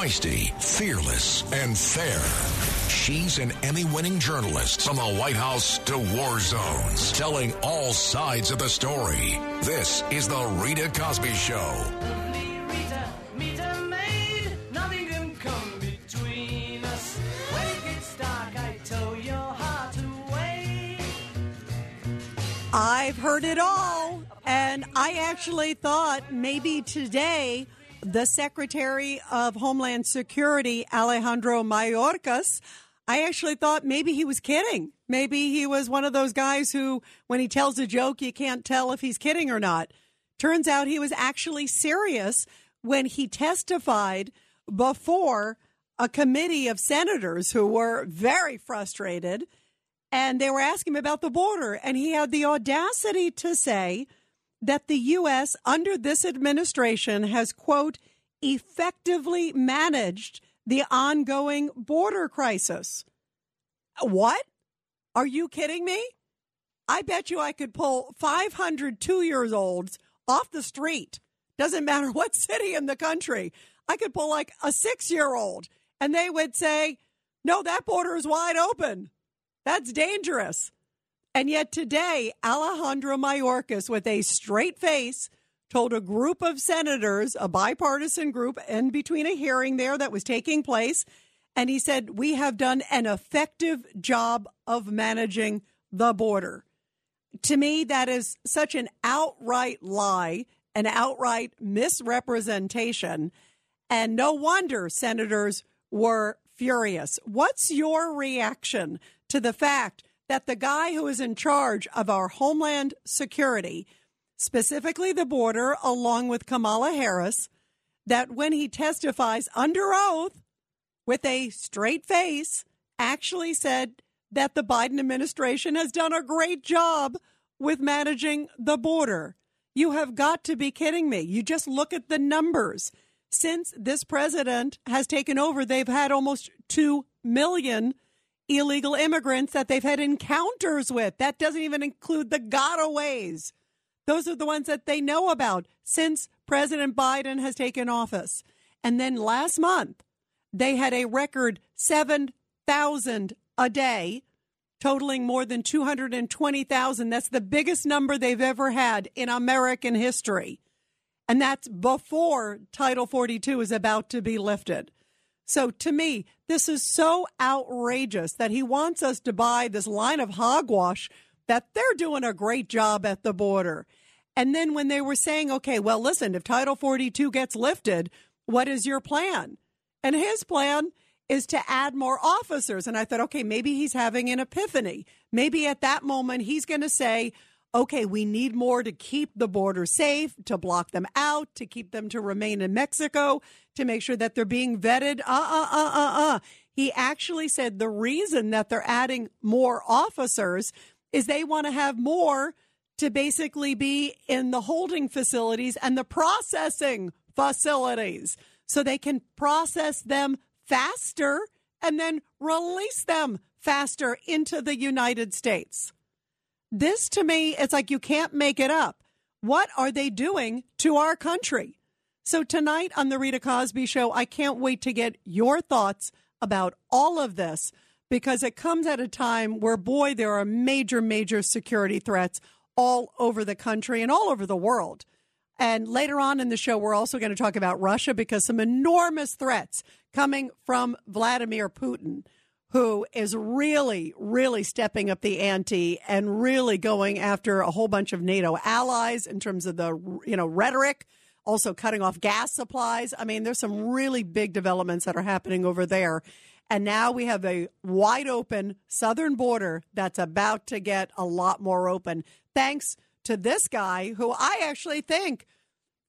Feisty, fearless, and fair. She's an Emmy winning journalist from the White House to war zones, telling all sides of the story. This is The Rita Cosby Show. I've heard it all. And I actually thought maybe today the Secretary of Homeland Security, Alejandro Mayorkas, I actually thought maybe he was kidding. Maybe he was one of those guys who, when he tells a joke, you can't tell if he's kidding or not. Turns out he was actually serious when he testified before a committee of senators who were very frustrated and they were asking him about the border. And he had the audacity to say that the U.S. under this administration has, quote, effectively managed the ongoing border crisis. What? Are you kidding me? I bet you I could pull 500 two years olds off the street. Doesn't matter what city in the country. I could pull like a six year old and they would say, no, that border is wide open. That's dangerous. And yet today, Alejandro Mayorkas, with a straight face, told a group of senators, a bipartisan group, in between a hearing there that was taking place, and he said, We have done an effective job of managing the border. To me, that is such an outright lie, an outright misrepresentation. And no wonder senators were furious. What's your reaction to the fact that the guy who is in charge of our homeland security, specifically the border, along with Kamala Harris, that when he testifies under oath with a straight face, actually said that the Biden administration has done a great job with managing the border. You have got to be kidding me. You just look at the numbers. Since this president has taken over, they've had almost 2 million illegal immigrants that they've had encounters with. That doesn't even include the gotaways. Those are the ones that they know about since President Biden has taken office. And then last month, they had a record 7,000 a day, totaling more than 220,000. That's the biggest number they've ever had in American history. And that's before Title 42 is about to be lifted. So to me, this is so outrageous that he wants us to buy this line of hogwash that they're doing a great job at the border. And then when they were saying, okay, well, listen, if Title 42 gets lifted, what is your plan? And his plan is to add more officers. And I thought, okay, maybe he's having an epiphany. Maybe at that moment he's going to say, okay, we need more to keep the border safe, to block them out, to keep them to remain in Mexico, to make sure that they're being vetted. Uh uh uh uh uh. He actually said the reason that they're adding more officers is they want to have more to basically be in the holding facilities and the processing facilities so they can process them faster and then release them faster into the United States. This to me, it's like you can't make it up. What are they doing to our country? So tonight on the Rita Cosby Show, I can't wait to get your thoughts about all of this because it comes at a time where, boy, there are major, major security threats all over the country and all over the world. And later on in the show, we're also going to talk about Russia because some enormous threats coming from Vladimir Putin who is really, really stepping up the ante and really going after a whole bunch of NATO allies in terms of the, you know, rhetoric, also cutting off gas supplies. I mean, there's some really big developments that are happening over there. And now we have a wide open southern border that's about to get a lot more open, thanks to this guy who I actually think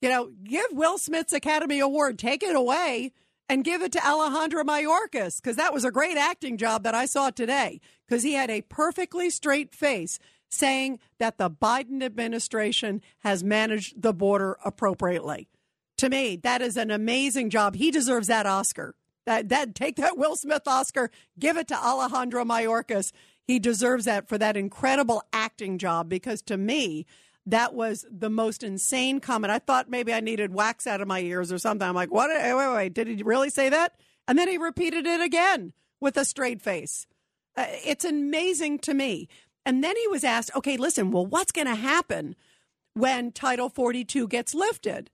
You know, give Will Smith's Academy Award, take it away and give it to Alejandro Mayorkas because that was a great acting job that I saw today because he had a perfectly straight face saying that the Biden administration has managed the border appropriately. To me, that is an amazing job. He deserves that Oscar. That that take that Will Smith Oscar, give it to Alejandro Mayorkas. He deserves that for that incredible acting job because to me, that was the most insane comment. I thought maybe I needed wax out of my ears or something. I'm like, what? Wait, wait, wait. Did he really say that? And then he repeated it again with a straight face. Uh, it's amazing to me. And then he was asked, okay, listen, well, what's going to happen when Title 42 gets lifted?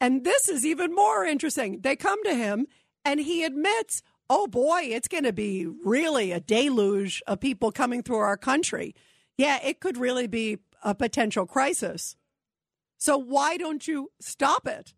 And this is even more interesting. They come to him and he admits, oh boy, it's going to be really a deluge of people coming through our country. Yeah, it could really be a potential crisis. So why don't you stop it?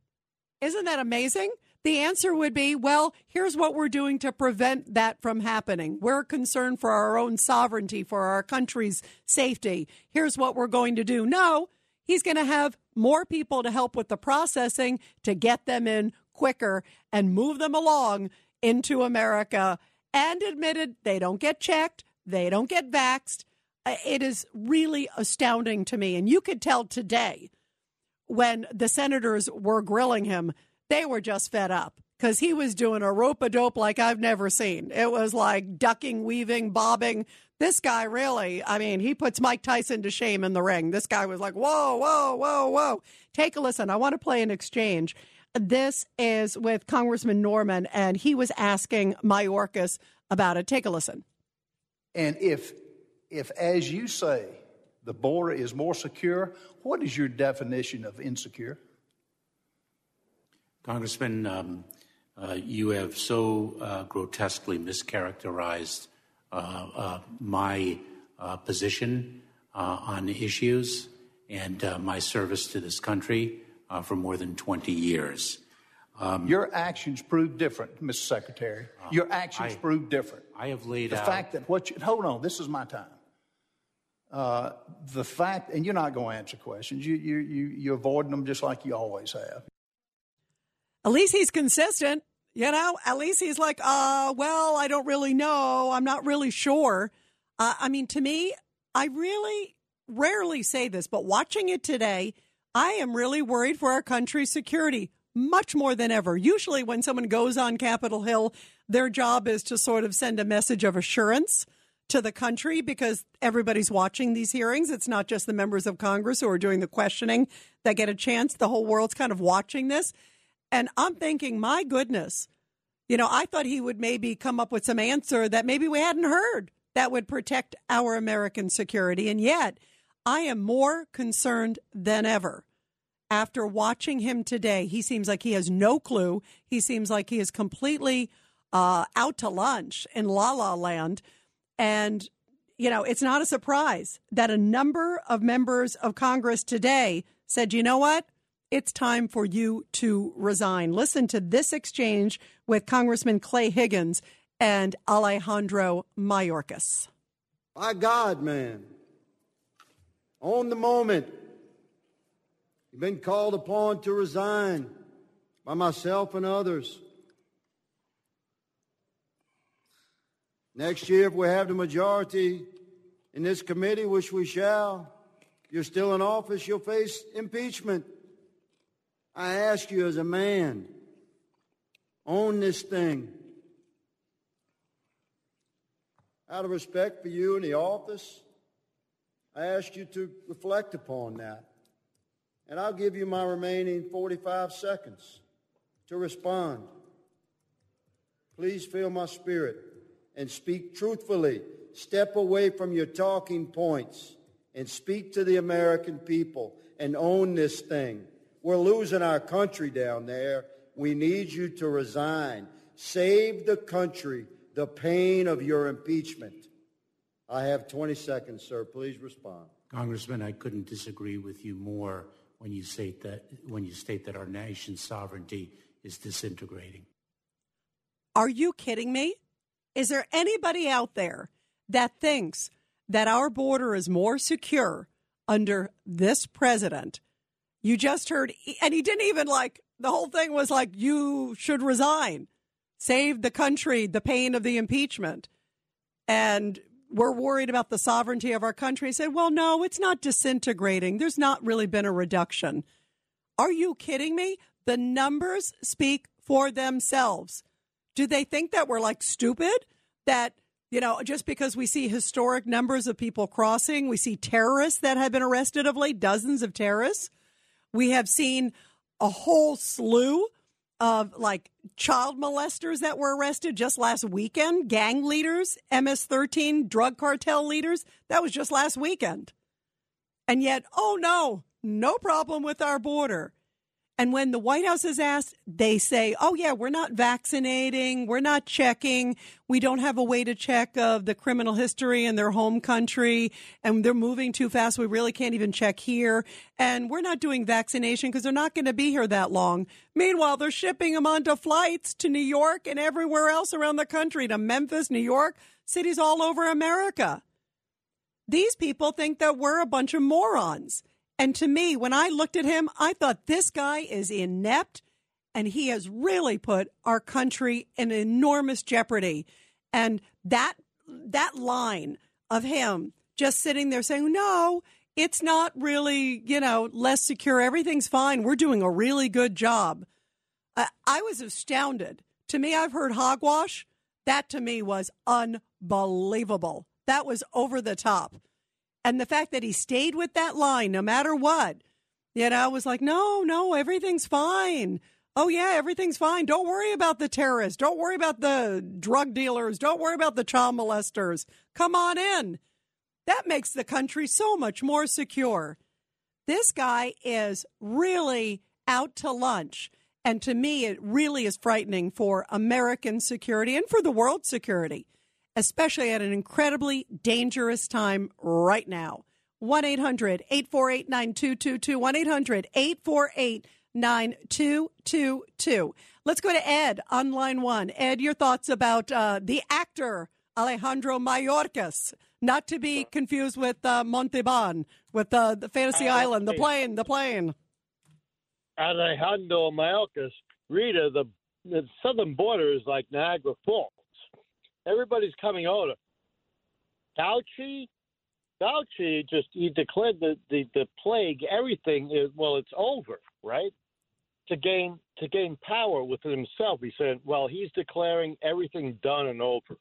Isn't that amazing? The answer would be, well, here's what we're doing to prevent that from happening. We're concerned for our own sovereignty, for our country's safety. Here's what we're going to do. No, he's going to have more people to help with the processing to get them in quicker and move them along into America. And admitted they don't get checked, they don't get vaxed. Uh, it is really astounding to me. And you could tell today when the senators were grilling him, they were just fed up because he was doing a rope a dope like I've never seen. It was like ducking, weaving, bobbing. This guy really, I mean, he puts Mike Tyson to shame in the ring. This guy was like, whoa, whoa, whoa, whoa. Take a listen. I want to play an exchange. This is with Congressman Norman, and he was asking Mayorkas about it. Take a listen. And if if, as you say, the border is more secure, what is your definition of insecure? Congressman, um, uh, you have so uh, grotesquely mischaracterized uh, uh my uh, position uh, on issues and my service to this country for more than 20 years. Um, Your actions prove different, Mr. Secretary. Your actions I, prove different. I have laid the out. The fact that what you, hold on, this is my time. Uh, the fact, and you're not going to answer questions. You, you, you, you're avoiding them just like you always have. At least he's consistent. You know, at least he's like, uh, well, I don't really know. I'm not really sure. Uh, I mean, to me, I really rarely say this, but watching it today, I am really worried for our country's security much more than ever. Usually, when someone goes on Capitol Hill, their job is to sort of send a message of assurance to the country because everybody's watching these hearings. It's not just the members of Congress who are doing the questioning that get a chance. The whole world's kind of watching this. And I'm thinking, my goodness, you know, I thought he would maybe come up with some answer that maybe we hadn't heard that would protect our American security. And yet, I am more concerned than ever. After watching him today, he seems like he has no clue. He seems like he is completely uh, out to lunch in La La Land and, you know, it's not a surprise that a number of members of Congress today said, you know what? It's time for you to resign. Listen to this exchange with Congressman Clay Higgins and Alejandro Mayorkas. My God, man. On the moment, you've been called upon to resign by myself and others. Next year, if we have the majority in this committee, which we shall, you're still in office, you'll face impeachment. I ask you as a man, own this thing. Out of respect for you and the office, I ask you to reflect upon that. And I'll give you my remaining 45 seconds to respond. Please feel my spirit and speak truthfully. Step away from your talking points and speak to the American people and own this thing. We're losing our country down there. We need you to resign. Save the country the pain of your impeachment. I have 20 seconds, sir. Please respond. Congressman, I couldn't disagree with you more when you state that when you state that our nation's sovereignty is disintegrating. Are you kidding me? Is there anybody out there that thinks that our border is more secure under this president You just heard, and he didn't even like, the whole thing was like, you should resign, save the country the pain of the impeachment. And we're worried about the sovereignty of our country. He said, well, no, it's not disintegrating. There's not really been a reduction. Are you kidding me? The numbers speak for themselves. Do they think that we're like stupid? That, you know, just because we see historic numbers of people crossing, we see terrorists that have been arrested of late, dozens of terrorists. We have seen a whole slew of like child molesters that were arrested just last weekend, gang leaders, MS 13 drug cartel leaders. That was just last weekend. And yet, oh no, no problem with our border. And when the White House is asked, they say, oh, yeah, we're not vaccinating. We're not checking. We don't have a way to check of the criminal history in their home country. And they're moving too fast. We really can't even check here. And we're not doing vaccination because they're not going to be here that long. Meanwhile, they're shipping them onto flights to New York and everywhere else around the country, to Memphis, New York, cities all over America. These people think that we're a bunch of morons. And to me, when I looked at him, I thought this guy is inept and he has really put our country in enormous jeopardy. And that that line of him just sitting there saying, "No, it's not really, you know, less secure. Everything's fine. We're doing a really good job." Uh, I was astounded. To me, I've heard hogwash. That to me was unbelievable. That was over the top. And the fact that he stayed with that line no matter what, you know, was like, no, no, everything's fine. Oh, yeah, everything's fine. Don't worry about the terrorists. Don't worry about the drug dealers. Don't worry about the child molesters. Come on in. That makes the country so much more secure. This guy is really out to lunch. And to me, it really is frightening for American security and for the world security especially at an incredibly dangerous time right now. 1 800 848 9222. 1 800 848 9222. Let's go to Ed on line one. Ed, your thoughts about uh, the actor Alejandro Mayorkas, not to be confused with uh, Montalban, with uh, the Fantasy Island, the plane, the plane. Alejandro Mayorkas, Rita, the, the southern border is like Niagara Falls everybody's coming over. Fauci, Fauci just he declared the, the, the plague, everything is well, it's over, right? To gain to gain power within himself, he said, well, he's declaring everything done and over,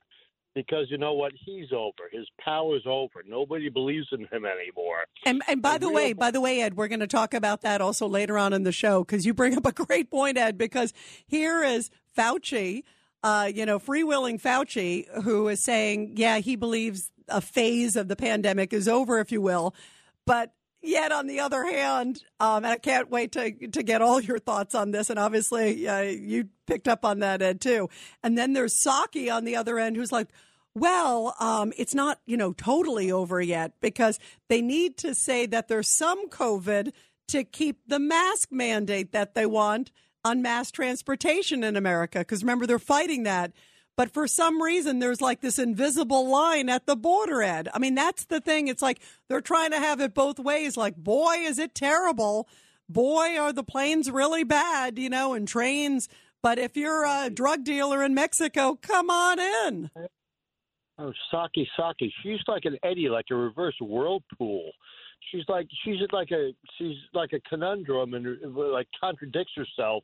because you know what, he's over. His power's over. Nobody believes in him anymore. And and by and the way, by the way, Ed, we're going to talk about that also later on in the show because you bring up a great point, Ed. Because here is Fauci uh, you know, freewheeling Fauci, who is saying, yeah, he believes a phase of the pandemic is over, if you will. But yet, on the other hand, um, and I can't wait to to get all your thoughts on this. And obviously, uh, you picked up on that, Ed, too. And then there's Psaki on the other end, who's like, well, um, it's not, you know, totally over yet because they need to say that there's some COVID to keep the mask mandate that they want on mass transportation in America. Because remember, they're fighting that. But for some reason, there's like this invisible line at the border, Ed. I mean, that's the thing. It's like they're trying to have it both ways. Like, boy, is it terrible. Boy, are the planes really bad, you know, and trains. But if you're a drug dealer in Mexico, come on in. Oh, Psaki Psaki. She's like an eddy, like a reverse whirlpool she's like she's like a she's like a conundrum and like contradicts herself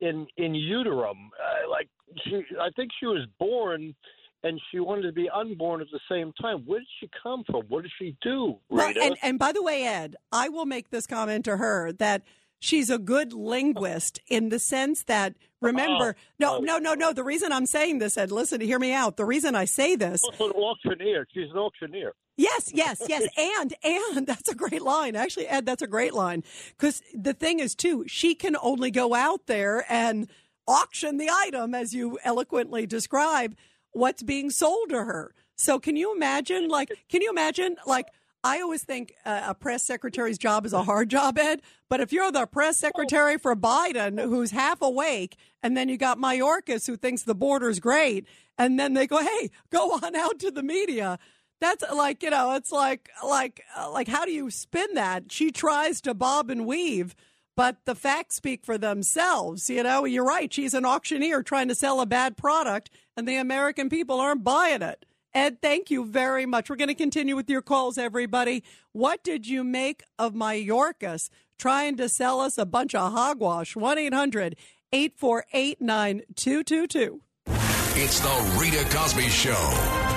in in utero. Uh, like she, I think she was born and she wanted to be unborn at the same time. Where did she come from? What did she do? Well, and, and by the way, Ed, I will make this comment to her that she's a good linguist in the sense that remember no oh. no no no the reason i'm saying this ed listen to hear me out. The reason i say this also an auctioneer she's an auctioneer. Yes yes yes. And and that's a great line. Actually ed that's a great line. Because the thing is too she can only go out there and auction the item as you eloquently describe what's being sold to her. So can you imagine like can you imagine like I always think a press secretary's job is a hard job, Ed. But if you're the press oh. secretary for Biden, who's half awake, and then you got Mayorkas, who thinks the border's great, and then they go, "Hey, go on out to the media." That's like you know, it's like like uh, like how do you spin that? She tries to bob and weave, but the facts speak for themselves. You know, you're right. She's an auctioneer trying to sell a bad product, and the American people aren't buying it. Ed, thank you very much. We're going to continue with your calls, everybody. What did you make of Mayorkas trying to sell us a bunch of hogwash? 1 800 848 9222. It's the Rita Cosby Show.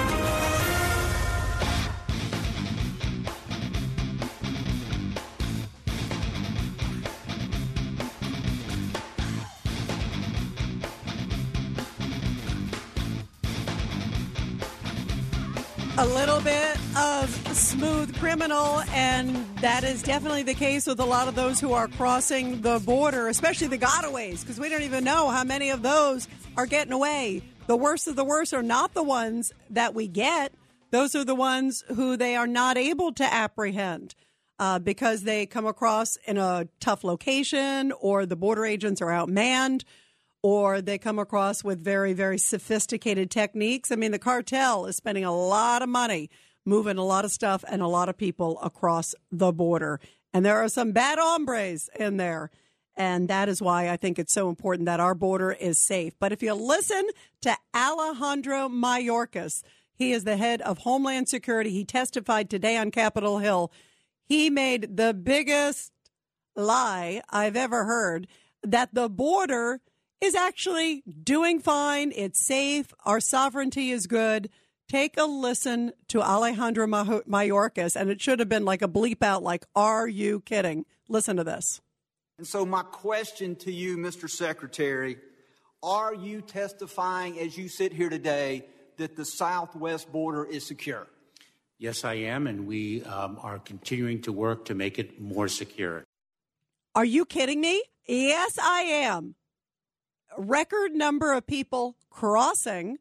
A little bit of smooth criminal, and that is definitely the case with a lot of those who are crossing the border, especially the gotaways, because we don't even know how many of those are getting away. The worst of the worst are not the ones that we get, those are the ones who they are not able to apprehend. Uh, because they come across in a tough location or the border agents are outmanned or they come across with very, very sophisticated techniques. I mean, the cartel is spending a lot of money moving a lot of stuff and a lot of people across the border. And there are some bad hombres in there. And that is why I think it's so important that our border is safe. But if you listen to Alejandro Mayorkas, he is the head of Homeland Security. He testified today on Capitol Hill. He made the biggest lie I've ever heard that the border is actually doing fine. It's safe. Our sovereignty is good. Take a listen to Alejandro Mayorkas, and it should have been like a bleep out, like, are you kidding? Listen to this. And so, my question to you, Mr. Secretary, are you testifying as you sit here today that the southwest border is secure? Yes, I am, and we um, are continuing to work to make it more secure. Are you kidding me? Yes, I am record number of people crossing.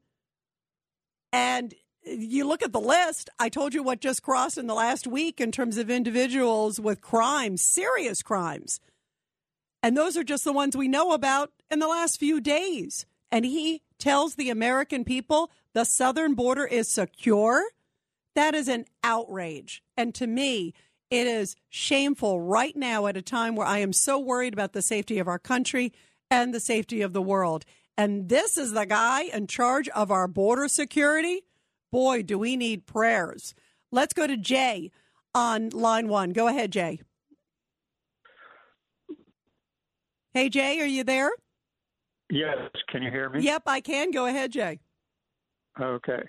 And you look at the list, I told you what just crossed in the last week in terms of individuals with crimes, serious crimes. And those are just the ones we know about in the last few days. And he tells the American people the southern border is secure. That is an outrage. And to me, it is shameful right now at a time where I am so worried about the safety of our country and the safety of the world. And this is the guy in charge of our border security. Boy, do we need prayers. Let's go to Jay on line one. Go ahead, Jay. Hey, Jay, are you there? Yes. Can you hear me? Yep, I can. Go ahead, Jay. Okay.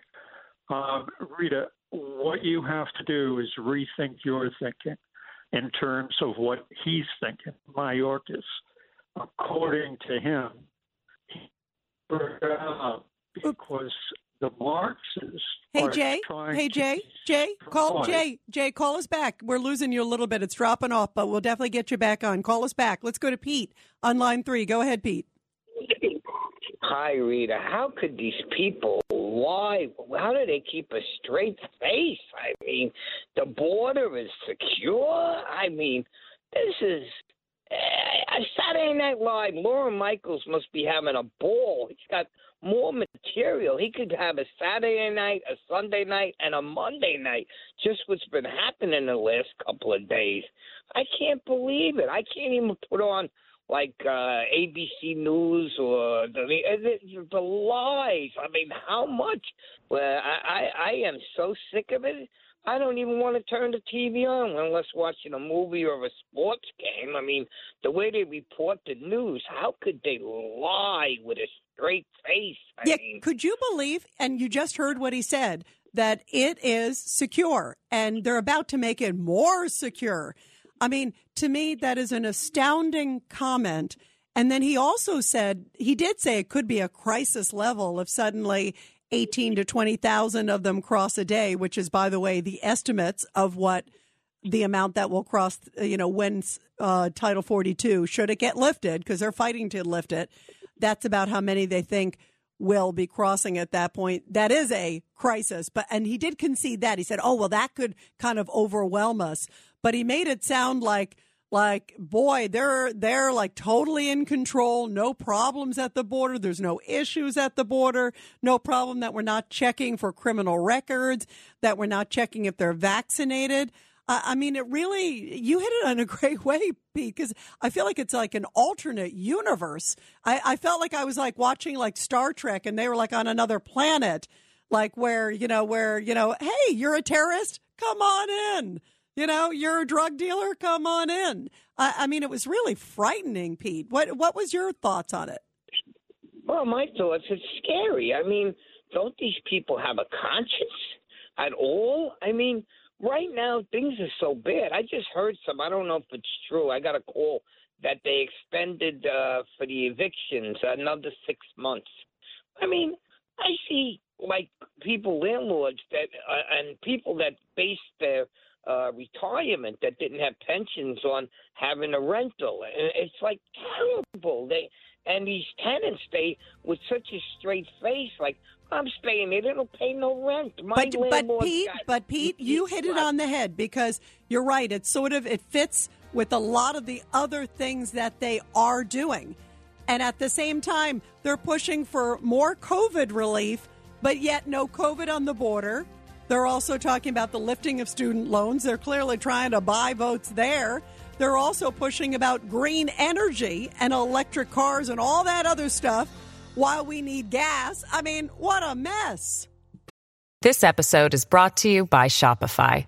Um, Rita, what you have to do is rethink your thinking in terms of what he's thinking, Mayorkas according to him, because the Marxists. Hey Jay, hey Jay, Jay, call Jay, Jay, call us back. We're losing you a little bit. It's dropping off, but we'll definitely get you back on. Call us back. Let's go to Pete on line three. Go ahead, Pete. Hi, Rita. How could these people lie? How do they keep a straight face? I mean, the border is secure. I mean, this is Saturday Night Live, Lorne Michaels must be having a ball. He's got more material. He could have a Saturday night, a Sunday night, and a Monday night. Just what's been happening the last couple of days. I can't believe it. I can't even put on like uh, ABC News or the, the the lies. I mean, how much? Well, I, I I am so sick of it. I don't even want to turn the TV on unless watching a movie or a sports game. I mean, the way they report the news, how could they lie with a straight face? I yeah, mean, could you believe? And you just heard what he said that it is secure, and they're about to make it more secure. I mean, to me, that is an astounding comment. And then he also said, he did say it could be a crisis level if suddenly 18 to 20,000 of them cross a day, which is, by the way, the estimates of what the amount that will cross, you know, when uh, Title 42, should it get lifted, because they're fighting to lift it. That's about how many they think will be crossing at that point. That is a crisis. But, and he did concede that. He said, oh, well, that could kind of overwhelm us. But he made it sound like, like boy they're they're like totally in control no problems at the border there's no issues at the border no problem that we're not checking for criminal records that we're not checking if they're vaccinated I mean, it really, you hit it in a great way, because I feel like it's like an alternate universe. I, I felt like I was like watching like Star Trek and they were like on another planet, like where, you know, where, you know, hey, you're a terrorist? Come on in. You know, you're a drug dealer? Come on in. I, I mean, it was really frightening, Pete. What, what was your thoughts on it? Well, my thoughts, it's scary. I mean, don't these people have a conscience at all? I mean, right now things are so bad. I just heard some. I don't know if it's true. I got a call that they extended uh, for the evictions another six months. I mean, I see like people, landlords that uh, and people that base their uh, retirement that didn't have pensions on having a rental. And it's like terrible. They and these tenants they with such a straight face, like I'm staying here. They don't pay no rent. My but but Pete, got, but Pete, you hit it on the head because you're right. It sort of it fits with a lot of the other things that they are doing, and at the same time, they're pushing for more COVID relief, but yet no COVID on the border. They're also talking about the lifting of student loans. They're clearly trying to buy votes there. They're also pushing about green energy and electric cars and all that other stuff while we need gas. I mean, what a mess. This episode is brought to you by Shopify.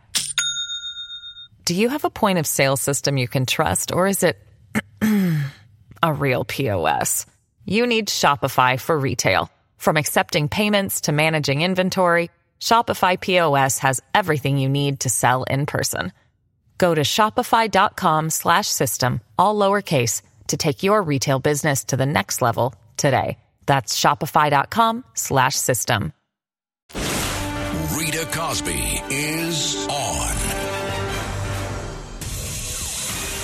Do you have a point of sale system you can trust, or is it a real POS? You need Shopify for retail. From accepting payments to managing inventory, Shopify POS has everything you need to sell in person. Go to shopify.com slash system, all lowercase, to take your retail business to the next level today. That's shopify.com slash system. Rita Cosby is on.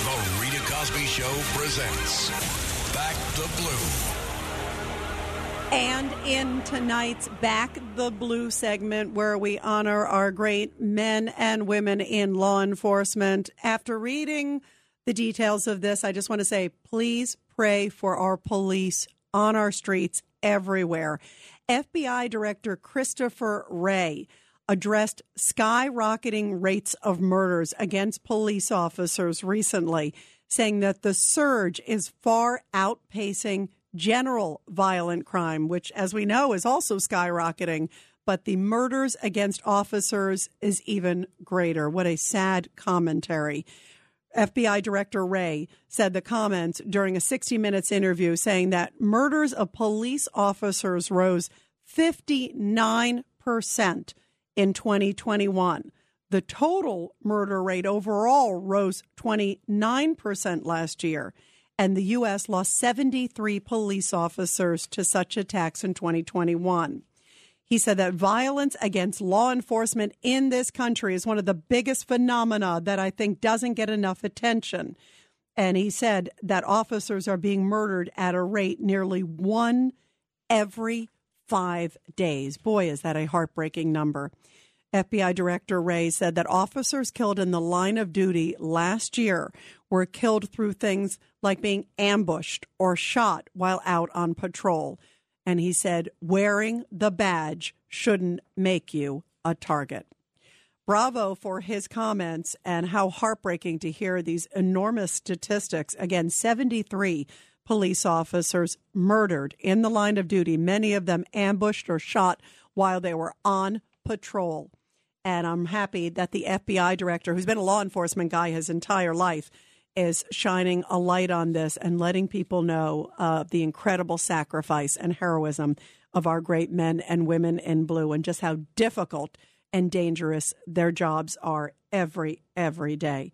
The Rita Cosby Show presents Back the Blue. And in tonight's Back the Blue segment, where we honor our great men and women in law enforcement, after reading the details of this, I just want to say please pray for our police on our streets everywhere. FBI Director Christopher Wray addressed skyrocketing rates of murders against police officers recently, saying that the surge is far outpacing general violent crime, which, as we know, is also skyrocketing. But the murders against officers is even greater. What a sad commentary. FBI Director Wray said the comments during a 60 Minutes interview saying that murders of police officers rose 59% in 2021. The total murder rate overall rose 29% last year and the U.S. lost 73 police officers to such attacks in 2021. He said that violence against law enforcement in this country is one of the biggest phenomena that I think doesn't get enough attention. And he said that officers are being murdered at a rate nearly one every five days. Boy, is that a heartbreaking number. FBI Director Wray said that officers killed in the line of duty last year were killed through things like being ambushed or shot while out on patrol. And he said, wearing the badge shouldn't make you a target. Bravo for his comments and how heartbreaking to hear these enormous statistics. Again, 73 police officers murdered in the line of duty, many of them ambushed or shot while they were on patrol. And I'm happy that the FBI director, who's been a law enforcement guy his entire life, is shining a light on this and letting people know uh, the incredible sacrifice and heroism of our great men and women in blue and just how difficult and dangerous their jobs are every, every day.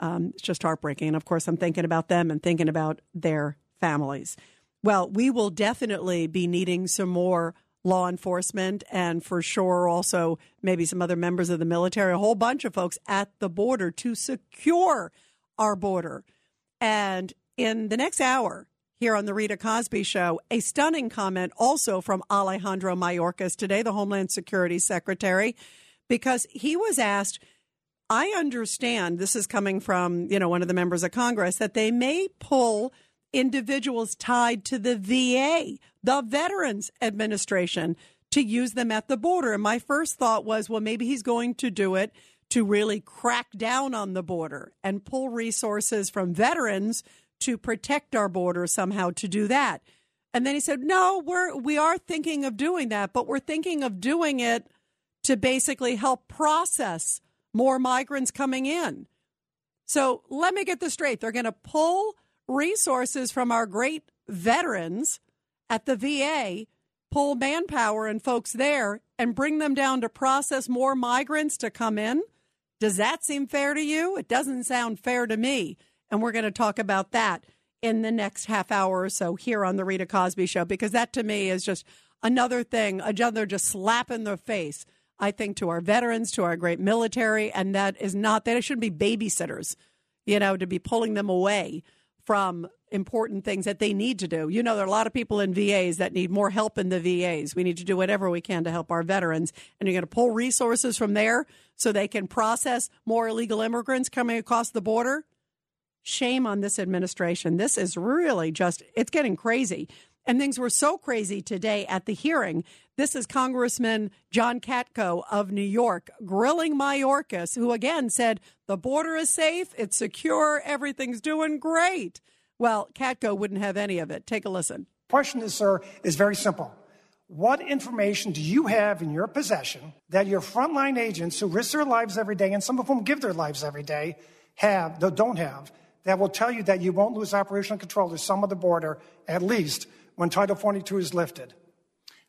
Um, it's just heartbreaking. And of course, I'm thinking about them and thinking about their families. Well, we will definitely be needing some more law enforcement and for sure also maybe some other members of the military, a whole bunch of folks at the border to secure our border. And in the next hour, here on the Rita Cosby Show, a stunning comment also from Alejandro Mayorkas today, the Homeland Security Secretary, because he was asked, I understand this is coming from, you know, one of the members of Congress that they may pull individuals tied to the VA, the Veterans Administration, to use them at the border. And my first thought was, well, maybe he's going to do it to really crack down on the border and pull resources from veterans to protect our border somehow to do that. And then he said, "No, we're we are thinking of doing that, but we're thinking of doing it to basically help process more migrants coming in." So, let me get this straight. They're going to pull resources from our great veterans at the VA, pull manpower and folks there and bring them down to process more migrants to come in. Does that seem fair to you? It doesn't sound fair to me. And we're going to talk about that in the next half hour or so here on the Rita Cosby Show, because that to me is just another thing, another just slap in the face, I think, to our veterans, to our great military. And that is not, that they shouldn't be babysitters, you know, to be pulling them away from important things that they need to do. You know, there are a lot of people in VAs that need more help in the VAs. We need to do whatever we can to help our veterans. And you're going to pull resources from there so they can process more illegal immigrants coming across the border. Shame on this administration. This is really just, it's getting crazy. And things were so crazy today at the hearing. This is Congressman John Katko of New York grilling Mayorkas, who again said the border is safe, it's secure, everything's doing great. Well, Katko wouldn't have any of it. Take a listen. Question is, sir, is very simple. What information do you have in your possession that your frontline agents who risk their lives every day, and some of whom give their lives every day, have, that don't have, that will tell you that you won't lose operational control to some of the border, at least when Title 42 is lifted?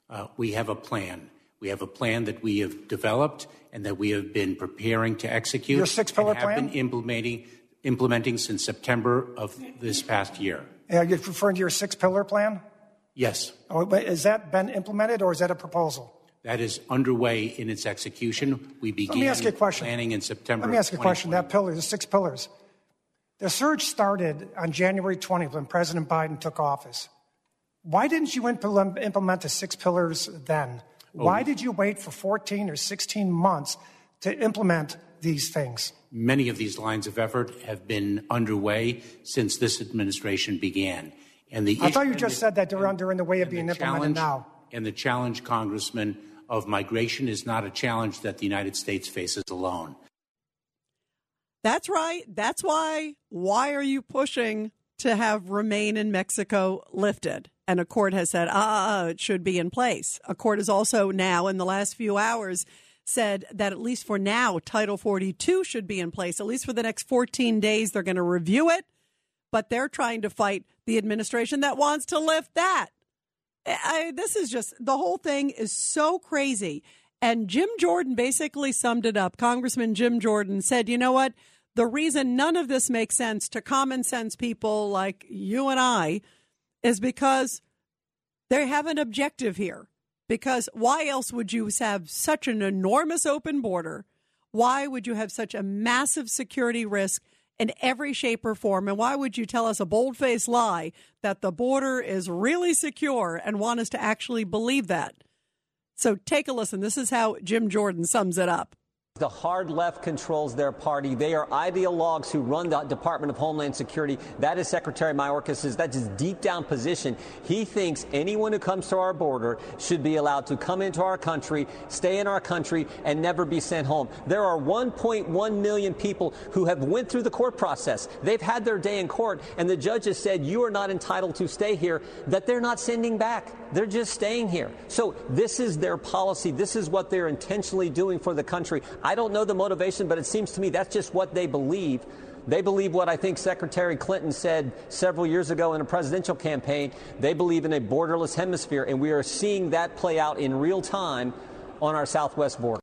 Uh, we have a plan. We have a plan that we have developed and that we have been preparing to execute. Your six pillar plan? Have been implementing implementing since September of this past year. Are you referring to your six pillar plan? Yes. Oh, has that been implemented or is that a proposal? That is underway in its execution. We began Let me ask you a question. planning in September. Let me ask you a question. That pillar, the six pillars. The surge started on January 20th when President Biden took office. Why didn't you implement the six pillars then? Oh. Why did you wait for 14 or 16 months to implement these things? Many of these lines of effort have been underway since this administration began. And the I thought you just said that they're under in the way of being implemented now. And the challenge, Congressman, of migration is not a challenge that the United States faces alone. That's right. That's why. Why are you pushing to have remain in Mexico lifted? And a court has said, ah, it should be in place. A court has also now, in the last few hours, said that at least for now, Title 42 should be in place. At least for the next 14 days, they're going to review it, but they're trying to fight the administration that wants to lift that. I, this is just the whole thing is so crazy. And Jim Jordan basically summed it up. Congressman Jim Jordan said, you know what? The reason none of this makes sense to common sense people like you and I is because they have an objective here. Because why else would you have such an enormous open border? Why would you have such a massive security risk in every shape or form? And why would you tell us a bold faced lie that the border is really secure and want us to actually believe that? So take a listen. This is how Jim Jordan sums it up. The hard left controls their party. They are ideologues who run the Department of Homeland Security. That is Secretary Mayorkas' that's his deep down position. He thinks anyone who comes to our border should be allowed to come into our country, stay in our country, and never be sent home. There are 1.1 million people who have went through the court process. They've had their day in court, and the judge has said you are not entitled to stay here. That they're not sending back. They're just staying here. So this is their policy. This is what they're intentionally doing for the country. Don't know the motivation, but it seems to me that's just what they believe. They believe what I think Secretary Clinton said several years ago in a presidential campaign. They believe in a borderless hemisphere, and we are seeing that play out in real time on our southwest border.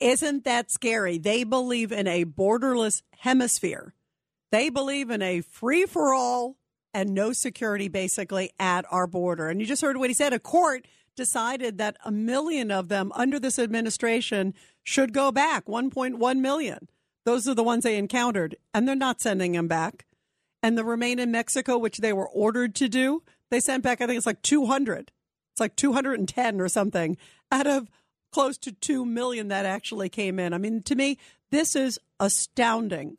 Isn't that scary? They believe in a borderless hemisphere. They believe in a free for all and no security basically at our border. And you just heard what he said. A court decided that a million of them under this administration should go back 1.1 million. Those are the ones they encountered, and they're not sending them back. And the remain in Mexico, which they were ordered to do, they sent back, I think it's like 200. It's like 210 or something out of close to 2 million that actually came in. I mean, to me, this is astounding.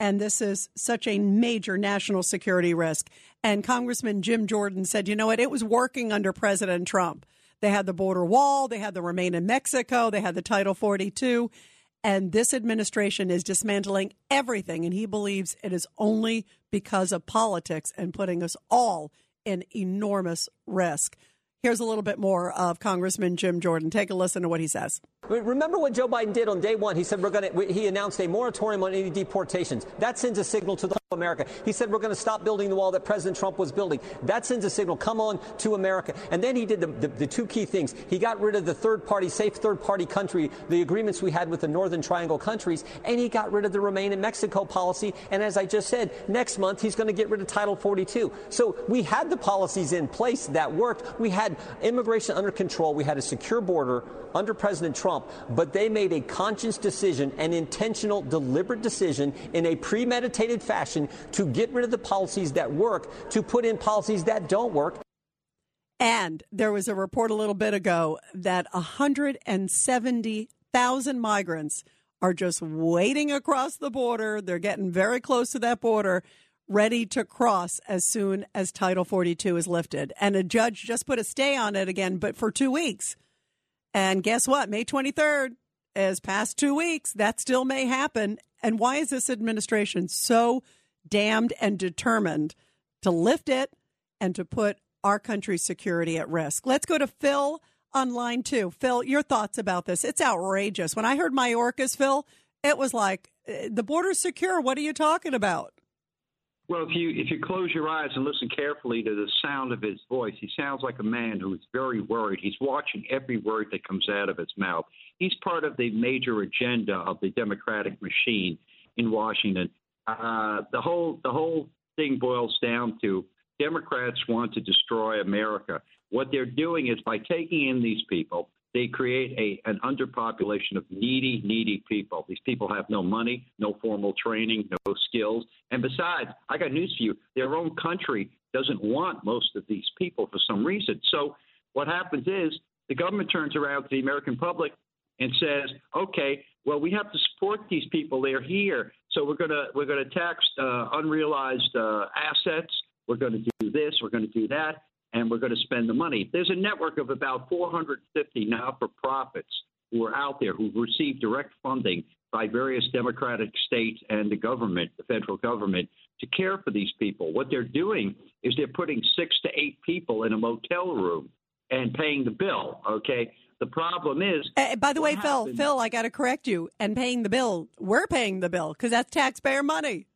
And this is such a major national security risk. And Congressman Jim Jordan said, you know what? It was working under President Trump. They had the border wall, they had the remain in Mexico, they had the Title 42. And this administration is dismantling everything. And he believes it is only because of politics and putting us all in enormous risk. Here's a little bit more of Congressman Jim Jordan. Take a listen to what he says. Remember what Joe Biden did on day one? He said we're going to. He announced a moratorium on any deportations. That sends a signal to the whole America. He said we're going to stop building the wall that President Trump was building. That sends a signal. Come on to America. And then he did the, the, the two key things. He got rid of the third party, safe third party country, the agreements we had with the Northern Triangle countries, and he got rid of the Remain in Mexico policy. And as I just said, next month he's going to get rid of Title 42. So we had the policies in place that worked. We had immigration under control. We had a secure border under President Trump, but they made a conscious decision, an intentional, deliberate decision in a premeditated fashion to get rid of the policies that work, to put in policies that don't work. And there was a report a little bit ago that 170,000 migrants are just waiting across the border. They're getting very close to that border, ready to cross as soon as Title 42 is lifted. And a judge just put a stay on it again, but for two weeks. And guess what? May 23rd is past two weeks. That still may happen. And why is this administration so damned and determined to lift it and to put our country's security at risk? Let's go to Phil on line two. Phil, your thoughts about this? It's outrageous. When I heard Mayorkas, Phil, it was like eh, the border's secure. What are you talking about? Well, if you if you close your eyes and listen carefully to the sound of his voice, he sounds like a man who is very worried. He's watching every word that comes out of his mouth. He's part of the major agenda of the Democratic machine in Washington. Uh, the whole the whole thing boils down to Democrats want to destroy America. What they're doing is by taking in these people, they create a an underpopulation of needy, needy people. These people have no money, no formal training, no skills, and besides, I got news for you: their own country doesn't want most of these people for some reason. So what happens is the government turns around to the American public and says, "Okay, well, we have to support these people. They're here, so we're gonna we're gonna tax uh, unrealized uh, assets. We're going to do this. We're going to do that." And we're going to spend the money. There's a network of about 450 now for profits who are out there who've received direct funding by various democratic states and the government, the federal government, to care for these people. What they're doing is they're putting six to eight people in a motel room and paying the bill. Okay. The problem is. Uh, by the way, Phil, Phil, I got to correct you. And paying the bill, we're paying the bill because that's taxpayer money.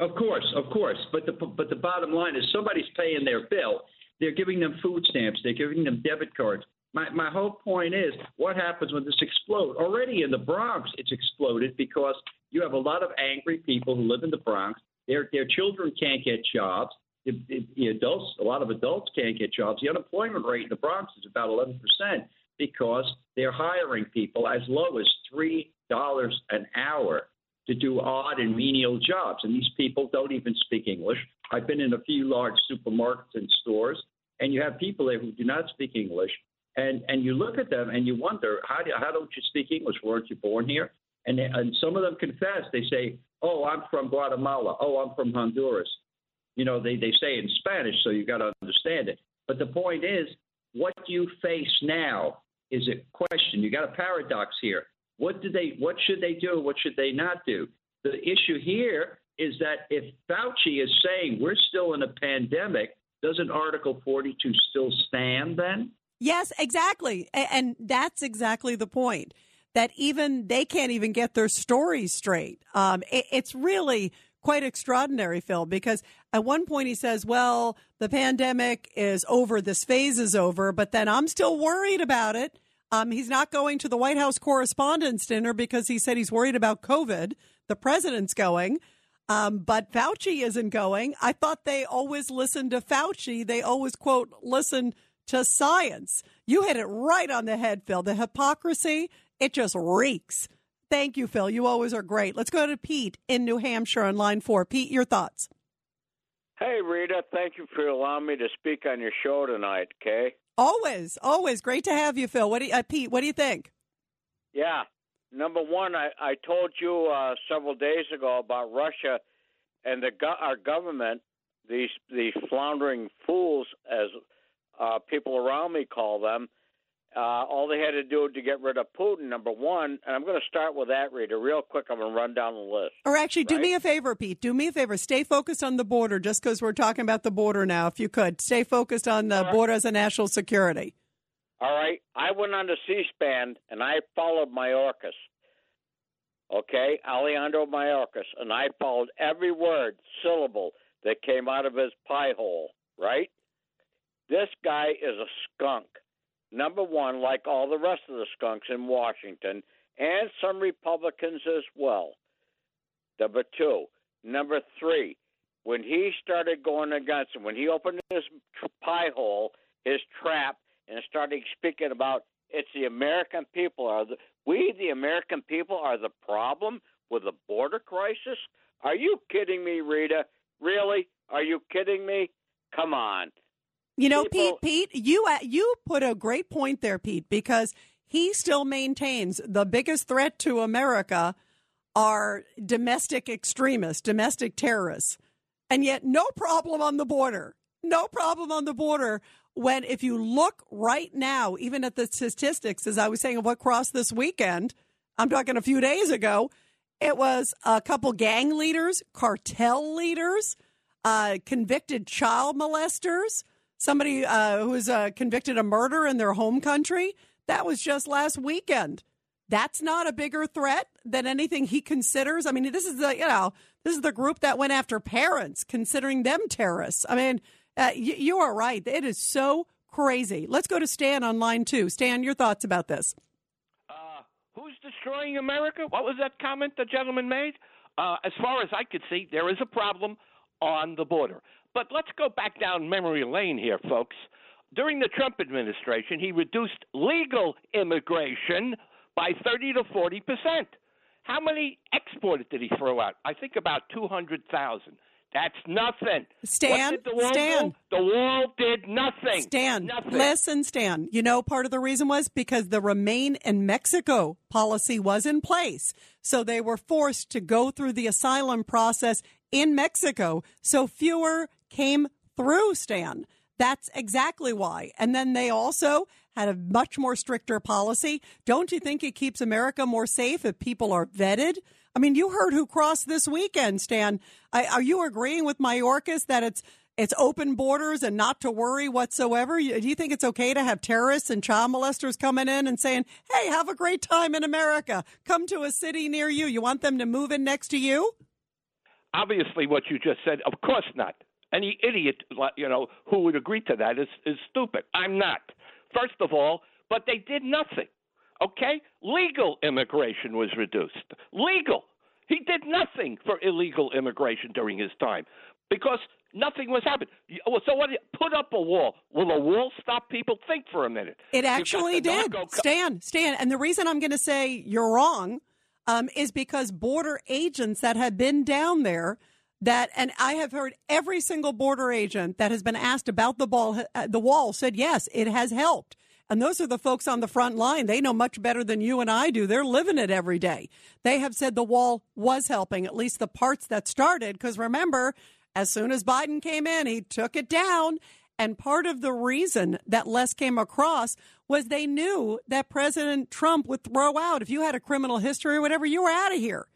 Of course, of course. But the but the bottom line is somebody's paying their bill. They're giving them food stamps. They're giving them debit cards. My my whole point is what happens when this explodes? Already in the Bronx, it's exploded because you have a lot of angry people who live in the Bronx. Their their children can't get jobs. The, the, the adults, a lot of adults can't get jobs. The unemployment rate in the Bronx is about 11 percent because they're hiring people as low as three dollars an hour to do odd and menial jobs. And these people don't even speak English. I've been in a few large supermarkets and stores, and you have people there who do not speak English. And, and you look at them and you wonder, how, do, how don't you speak English? Weren't you born here? And, they, and some of them confess. They say, oh, I'm from Guatemala. Oh, I'm from Honduras. You know, they, they say in Spanish, so you got to understand it. But the point is, what you face now is a question. You got a paradox here. What do they? What should they do? What should they not do? The issue here is that if Fauci is saying we're still in a pandemic, doesn't Article 42 still stand then? Yes, exactly. And that's exactly the point that even they can't even get their stories straight. Um, it's really quite extraordinary, Phil, because at one point he says, well, the pandemic is over, this phase is over, but then I'm still worried about it. Um, he's not going to the White House Correspondents' Dinner because he said he's worried about COVID. The president's going, um, but Fauci isn't going. I thought they always listened to Fauci. They always, quote, listen to science. You hit it right on the head, Phil. The hypocrisy, it just reeks. Thank you, Phil. You always are great. Let's go to Pete in New Hampshire on line four. Pete, your thoughts. Hey, Rita. Thank you for allowing me to speak on your show tonight, okay? Always, always great to have you, Phil. What do you, uh, Pete? What do you think? Yeah, number one, I, I told you uh, several days ago about Russia and the our government. These these floundering fools, as uh, people around me call them, Uh, all they had to do to get rid of Putin, number one, and I'm going to start with that, Rita, real quick. I'm going to run down the list. Or actually, do me a favor, Pete. Do me a favor. Stay focused on the border, just because we're talking about the border now. If you could stay focused on the right. border as a national security. All right. I went on to C-SPAN and I followed Mayorkas. Okay, Alejandro Mayorkas, and I followed every word, syllable that came out of his pie hole. Right. This guy is a skunk. Number one, like all the rest of the skunks in Washington, and some Republicans as well. Number two. Number three, when he started going against him, when he opened his pie hole, his trap, and started speaking about it's the American people are the we the American people are the problem with the border crisis. Are you kidding me, Rita? Really? Are you kidding me? Come on. You know, People- Pete, Pete, you uh, you put a great point there, Pete, because he still maintains the biggest threat to America are domestic extremists, domestic terrorists, and yet no problem on the border. No problem on the border. When if you look right now, even at the statistics, as I was saying, of what crossed this weekend, I'm talking a few days ago, it was a couple gang leaders, cartel leaders, uh, convicted child molesters, somebody uh, who was uh, convicted of murder in their home country. That was just last weekend. That's not a bigger threat than anything he considers. I mean, this is the you know this is the group that went after parents, considering them terrorists. I mean, uh, you are right. It is so crazy. Let's go to Stan on line two. Stan, your thoughts about this? Who's destroying America? What was that comment the gentleman made? Uh, as far as I could see, there is a problem on the border. But let's go back down memory lane here, folks. During the Trump administration, he reduced legal immigration by 30 to 40 percent. How many exported did he throw out? I think about 200,000. That's nothing. Stan, the wall Stan. do? The wall did nothing. Stan, nothing. listen, Stan. You know, part of the reason was because the Remain in Mexico policy was in place. So they were forced to go through the asylum process in Mexico. So fewer came through, Stan. That's exactly why. And then they also had a much more stricter policy. Don't you think it keeps America more safe if people are vetted? I mean, you heard who crossed this weekend, Stan. I, are you agreeing with Mayorkas that it's it's open borders and not to worry whatsoever? You- Do you think it's okay to have terrorists and child molesters coming in and saying, "Hey, have a great time in America. Come to a city near you. You want them to move in next to you?" obviously what you just said of course not any idiot you know who would agree to that is is stupid. I'm not. First of all but they did nothing okay? Legal immigration was reduced. Legal. He did nothing for illegal immigration during his time because nothing was happening. So what put up a wall. Will a wall stop people? Think for a minute. It actually did. narco- Stan, Stan. And the reason I'm going to say you're wrong um, is because border agents that have been down there that, and I have heard every single border agent that has been asked about the ball, uh, the wall said, yes, it has helped. And those are the folks on the front line. They know much better than you and I do. They're living it every day. They have said the wall was helping, at least the parts that started. Because remember, as soon as Biden came in, he took it down. And part of the reason that less came across was they knew that President Trump would throw out if you had a criminal history or whatever, you were out of here.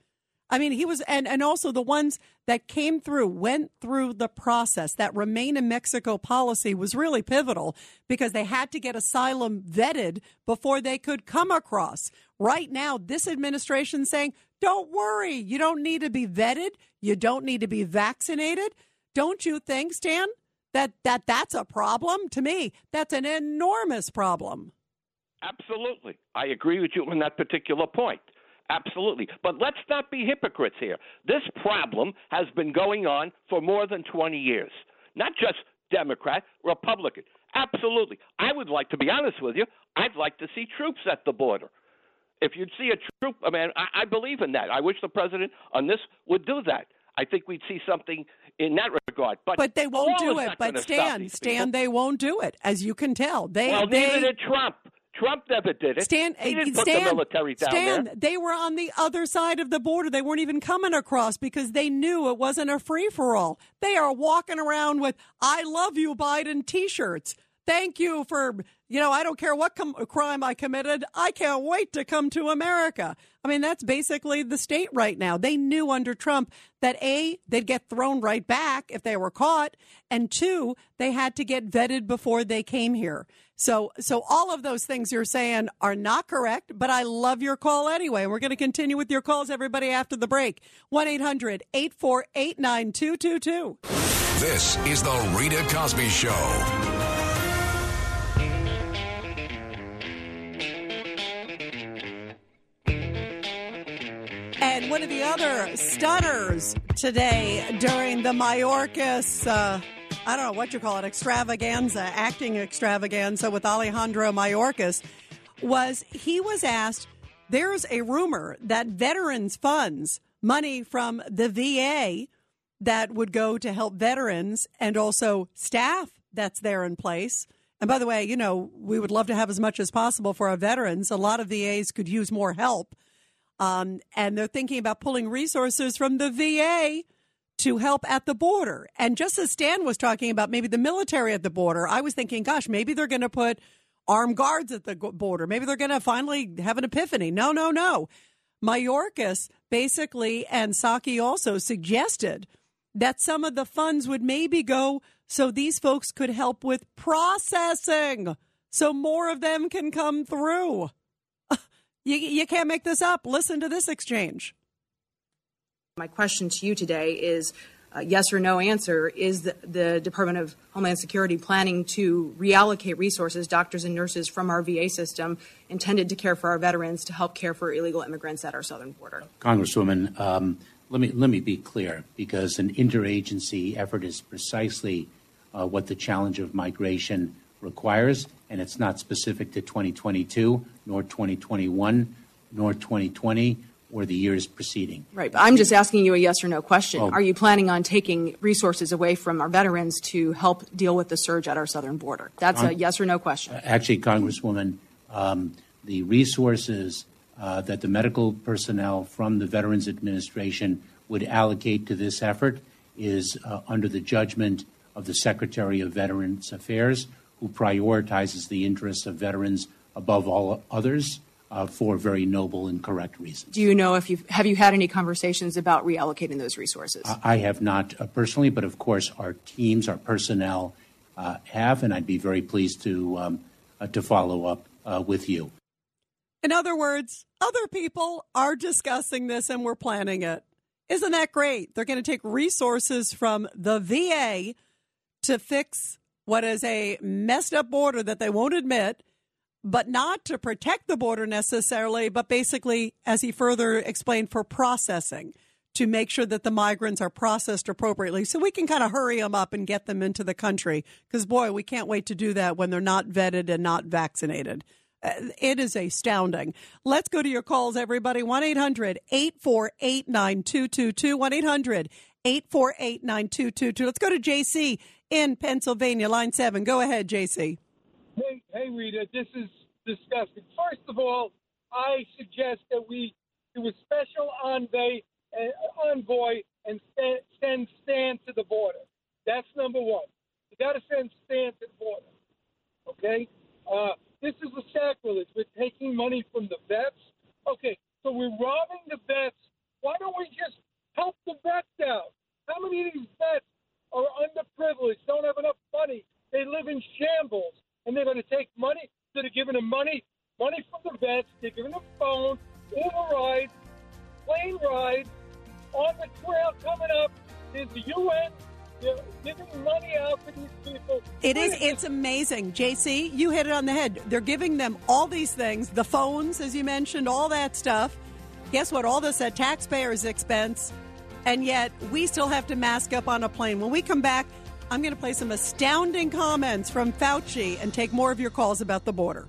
I mean, he was, and, and also the ones that came through, went through the process. That remain in Mexico policy was really pivotal because they had to get asylum vetted before they could come across. Right now, this administration saying, don't worry, you don't need to be vetted, you don't need to be vaccinated. Don't you think, Stan, that, that that's a problem? To me, that's an enormous problem. Absolutely. I agree with you on that particular point. Absolutely. But let's not be hypocrites here. This problem has been going on for more than 20 years, not just Democrat, Republican. Absolutely. I would like to be honest with you, I'd like to see troops at the border. If you'd see a troop, I mean, I, I believe in that. I wish the president on this would do that. I think we'd see something in that regard. But, But they won't do it. But Stan, Stan, they won't do it, as you can tell. They, well, they, neither did Trump. Trump never did it. Stan, he didn't uh, put the military down Stan, there. they were on the other side of the border. They weren't even coming across because they knew it wasn't a free for all. They are walking around with "I love you, Biden" T-shirts. Thank you for, you know, I don't care what com- crime I committed. I can't wait to come to America. I mean, that's basically the state right now. They knew under Trump that A, they'd get thrown right back if they were caught, and two, they had to get vetted before they came here. So, so all of those things you're saying are not correct, but I love your call anyway. We're going to continue with your calls, everybody, after the break. 1 800 848 9222. This is The Rita Cosby Show. And one of the other stunners today during the Mayorkas, uh, I don't know what you call it, extravaganza, acting extravaganza with Alejandro Mayorkas, was he was asked, there's a rumor that veterans funds, money from the VA that would go to help veterans and also staff that's there in place. And by the way, you know, we would love to have as much as possible for our veterans. A lot of VAs could use more help. Um, and they're thinking about pulling resources from the VA to help at the border. And just as Stan was talking about maybe the military at the border, I was thinking, gosh, maybe they're going to put armed guards at the border. Maybe they're going to finally have an epiphany. No, no, no. Mayorkas basically and Psaki also suggested that some of the funds would maybe go so these folks could help with processing so more of them can come through. You, you can't make this up. Listen to this exchange. My question to you today is uh, yes or no answer. Is the, the, Department of Homeland Security planning to reallocate resources, doctors and nurses from our VA system intended to care for our veterans to help care for illegal immigrants at our southern border? Congresswoman, um, let me let me be clear because an interagency effort is precisely uh, what the challenge of migration requires, and it's not specific to 2022, nor 2021, nor 2020, or the years preceding. Right, but I'm just asking you a yes or no question. Oh. Are you planning on taking resources away from our veterans to help deal with the surge at our southern border? That's Con- a yes or no question. Actually, Congresswoman, um, the resources uh, that the medical personnel from the Veterans Administration would allocate to this effort is uh, under the judgment of the Secretary of Veterans Affairs, who prioritizes the interests of veterans above all others uh, for very noble and correct reasons. Do you know if you have you had any conversations about reallocating those resources? I have not uh, personally, but of course our teams, our personnel uh, have, and I'd be very pleased to um, uh, to follow up uh, with you. In other words, other people are discussing this and we're planning it. Isn't that great? They're going to take resources from the VA to fix what is a messed up border that they won't admit, but not to protect the border necessarily, but basically, as he further explained, for processing to make sure that the migrants are processed appropriately so we can kind of hurry them up and get them into the country. Because, boy, we can't wait to do that when they're not vetted and not vaccinated. Uh, it is astounding. Let's go to your calls, everybody. 1 800 848 9222. 1 800 848 9222. Let's go to JC in Pennsylvania, line seven. Go ahead, JC. Hey, hey, Rita, this is disgusting. First of all, I suggest that we do a special envoy, uh, envoy and send Stan to the border. That's number one. You got to send Stan to the border. Okay? Uh, this is a sacrilege. We're taking money from the vets. Okay, so we're robbing the vets. Why don't we just help the vets out? How many of these vets are underprivileged, don't have enough money. They live in shambles, and they're going to take money. Instead of giving them money, money from the vets, they're giving them phones, Uber rides, plane rides, on the trail coming up. is the UN giving money out for these people. It is. It's amazing, JC. You hit it on the head. They're giving them all these things, the phones, as you mentioned, all that stuff. Guess what? All this at taxpayers' expense and yet we still have to mask up on a plane. When we come back, I'm going to play some astounding comments from Fauci and take more of your calls about the border.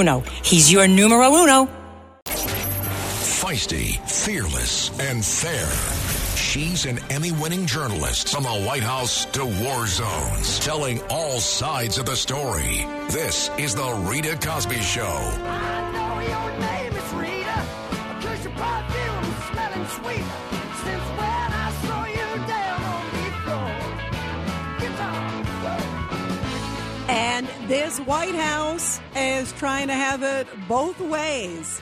He's your numero uno. Feisty, fearless, and fair. She's an Emmy winning journalist from the White House to war zones, telling all sides of the story. This is The Rita Cosby Show. And this White House is trying to have it both ways.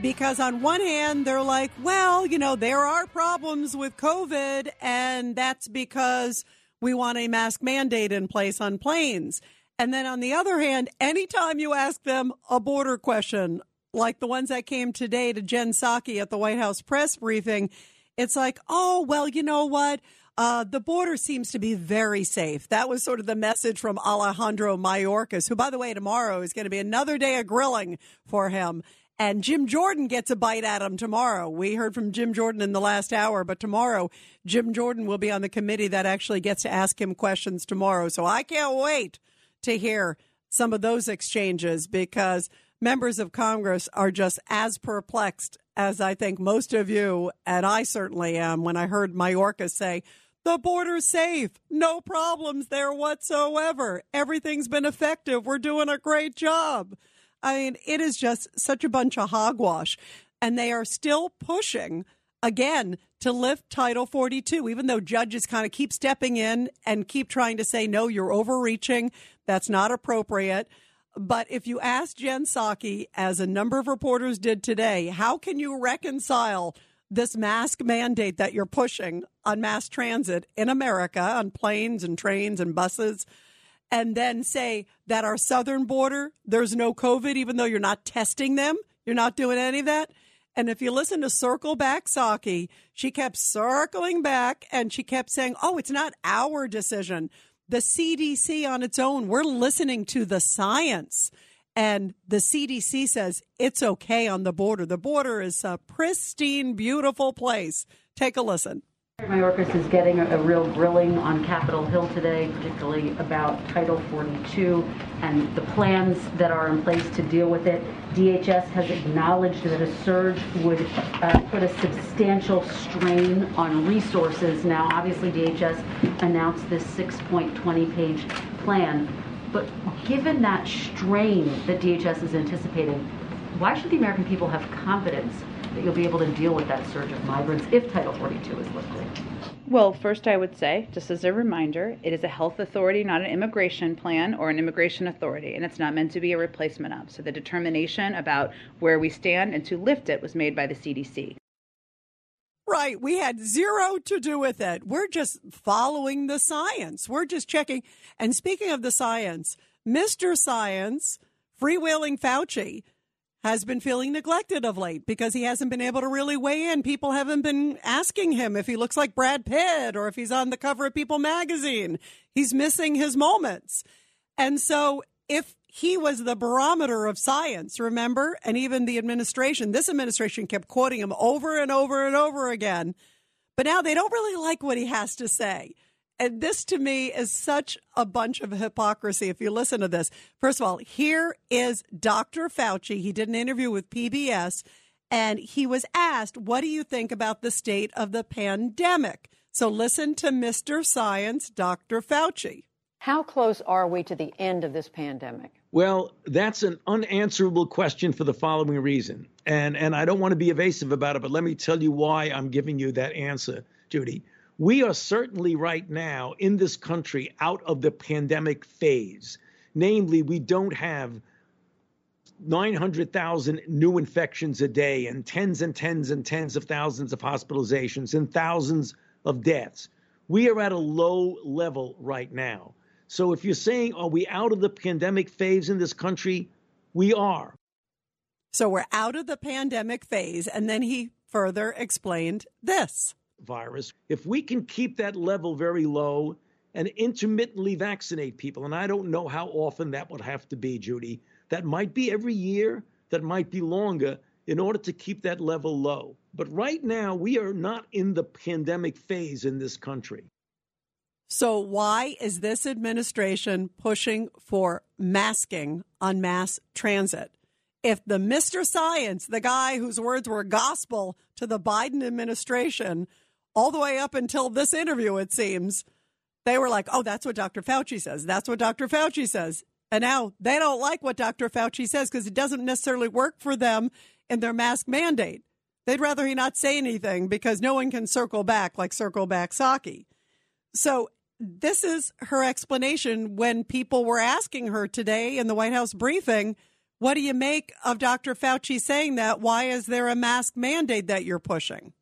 Because on one hand, they're like, well, you know, there are problems with COVID, and that's because we want a mask mandate in place on planes. And then on the other hand, anytime you ask them a border question, like the ones that came today to Jen Psaki at the White House press briefing, it's like, oh, well, you know what? Uh, the border seems to be very safe. That was sort of the message from Alejandro Mayorkas, who, by the way, tomorrow is going to be another day of grilling for him. And Jim Jordan gets a bite at him tomorrow. We heard from Jim Jordan in the last hour, but tomorrow, Jim Jordan will be on the committee that actually gets to ask him questions tomorrow. So I can't wait to hear some of those exchanges because members of Congress are just as perplexed as I think most of you, and I certainly am, when I heard Mayorkas say, the border's safe. No problems there whatsoever. Everything's been effective. We're doing a great job. I mean, it is just such a bunch of hogwash. And they are still pushing again to lift Title 42, even though judges kind of keep stepping in and keep trying to say, no, you're overreaching. That's not appropriate. But if you ask Jen Psaki, as a number of reporters did today, how can you reconcile this mask mandate that you're pushing on mass transit in America, on planes and trains and buses, and then say that our southern border, there's no COVID, even though you're not testing them, you're not doing any of that. And if you listen to Circle Back Psaki, she kept circling back and she kept saying, oh, it's not our decision. The CDC on its own, we're listening to the science. And the CDC says it's okay on the border. The border is a pristine, beautiful place. Take a listen. Mayorkas is getting a, real grilling on Capitol Hill today, particularly about Title 42 and the plans that are in place to deal with it. DHS has acknowledged that a surge would uh, put a substantial strain on resources. Now, obviously, DHS announced this 6.20 page plan but given that strain that DHS is anticipating, why should the American people have confidence that you'll be able to deal with that surge of migrants if Title 42 is lifted? Well, first, I would say, just as a reminder, it is a health authority, not an immigration plan or an immigration authority, and it's not meant to be a replacement of. So the determination about where we stand and to lift it was made by the CDC. Right. We had zero to do with it. We're just following the science. We're just checking. And speaking of the science, Mr. Science, freewheeling Fauci, has been feeling neglected of late because he hasn't been able to really weigh in. People haven't been asking him if he looks like Brad Pitt or if he's on the cover of People magazine. He's missing his moments. And so if he was the barometer of science, remember? And even the administration, this administration kept quoting him over and over and over again. But now they don't really like what he has to say. And this to me is such a bunch of hypocrisy if you listen to this. First of all, here is Dr. Fauci. He did an interview with PBS and he was asked, What do you think about the state of the pandemic? So listen to Mr. Science, Dr. Fauci. How close are we to the end of this pandemic? Well, that's an unanswerable question for the following reason. And and I don't want to be evasive about it, but let me tell you why I'm giving you that answer, Judy. We are certainly right now in this country out of the pandemic phase. Namely, we don't have 900,000 new infections a day and tens and tens and tens of thousands of hospitalizations and thousands of deaths. We are at a low level right now. So if you're saying, are we out of the pandemic phase in this country? We are. So we're out of the pandemic phase. And then he further explained this virus. If we can keep that level very low and intermittently vaccinate people, and I don't know how often that would have to be, Judy, that might be every year, that might be longer in order to keep that level low. But right now, we are not in the pandemic phase in this country. So, why is this administration pushing for masking on mass transit? If the Mr. Science, the guy whose words were gospel to the Biden administration, all the way up until this interview, it seems, they were like, oh, that's what Dr. Fauci says. That's what Dr. Fauci says. And now they don't like what Dr. Fauci says because it doesn't necessarily work for them in their mask mandate. They'd rather he not say anything because no one can circle back like circle back Psaki. So this is her explanation when people were asking her today in the White House briefing, what do you make of Dr. Fauci saying that? Why is there a mask mandate that you're pushing?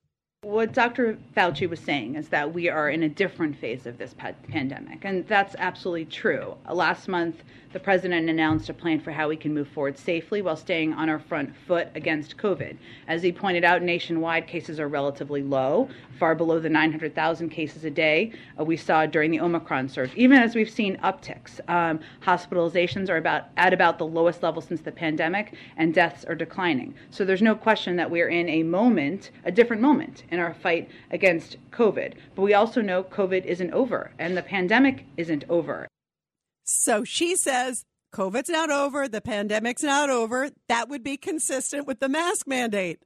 What Dr. Fauci was saying is that we are in a different phase of this pandemic, and that's absolutely true. Last month, the president announced a plan for how we can move forward safely while staying on our front foot against COVID. As he pointed out, nationwide cases are relatively low, far below the 900,000 cases a day uh, we saw during the Omicron surge, even as we've seen upticks. Um, hospitalizations are about at about the lowest level since the pandemic, and deaths are declining. So there's no question that we're in a moment, a different moment in our fight against COVID. But we also know COVID isn't over, and the pandemic isn't over. So she says COVID's not over, the pandemic's not over. That would be consistent with the mask mandate.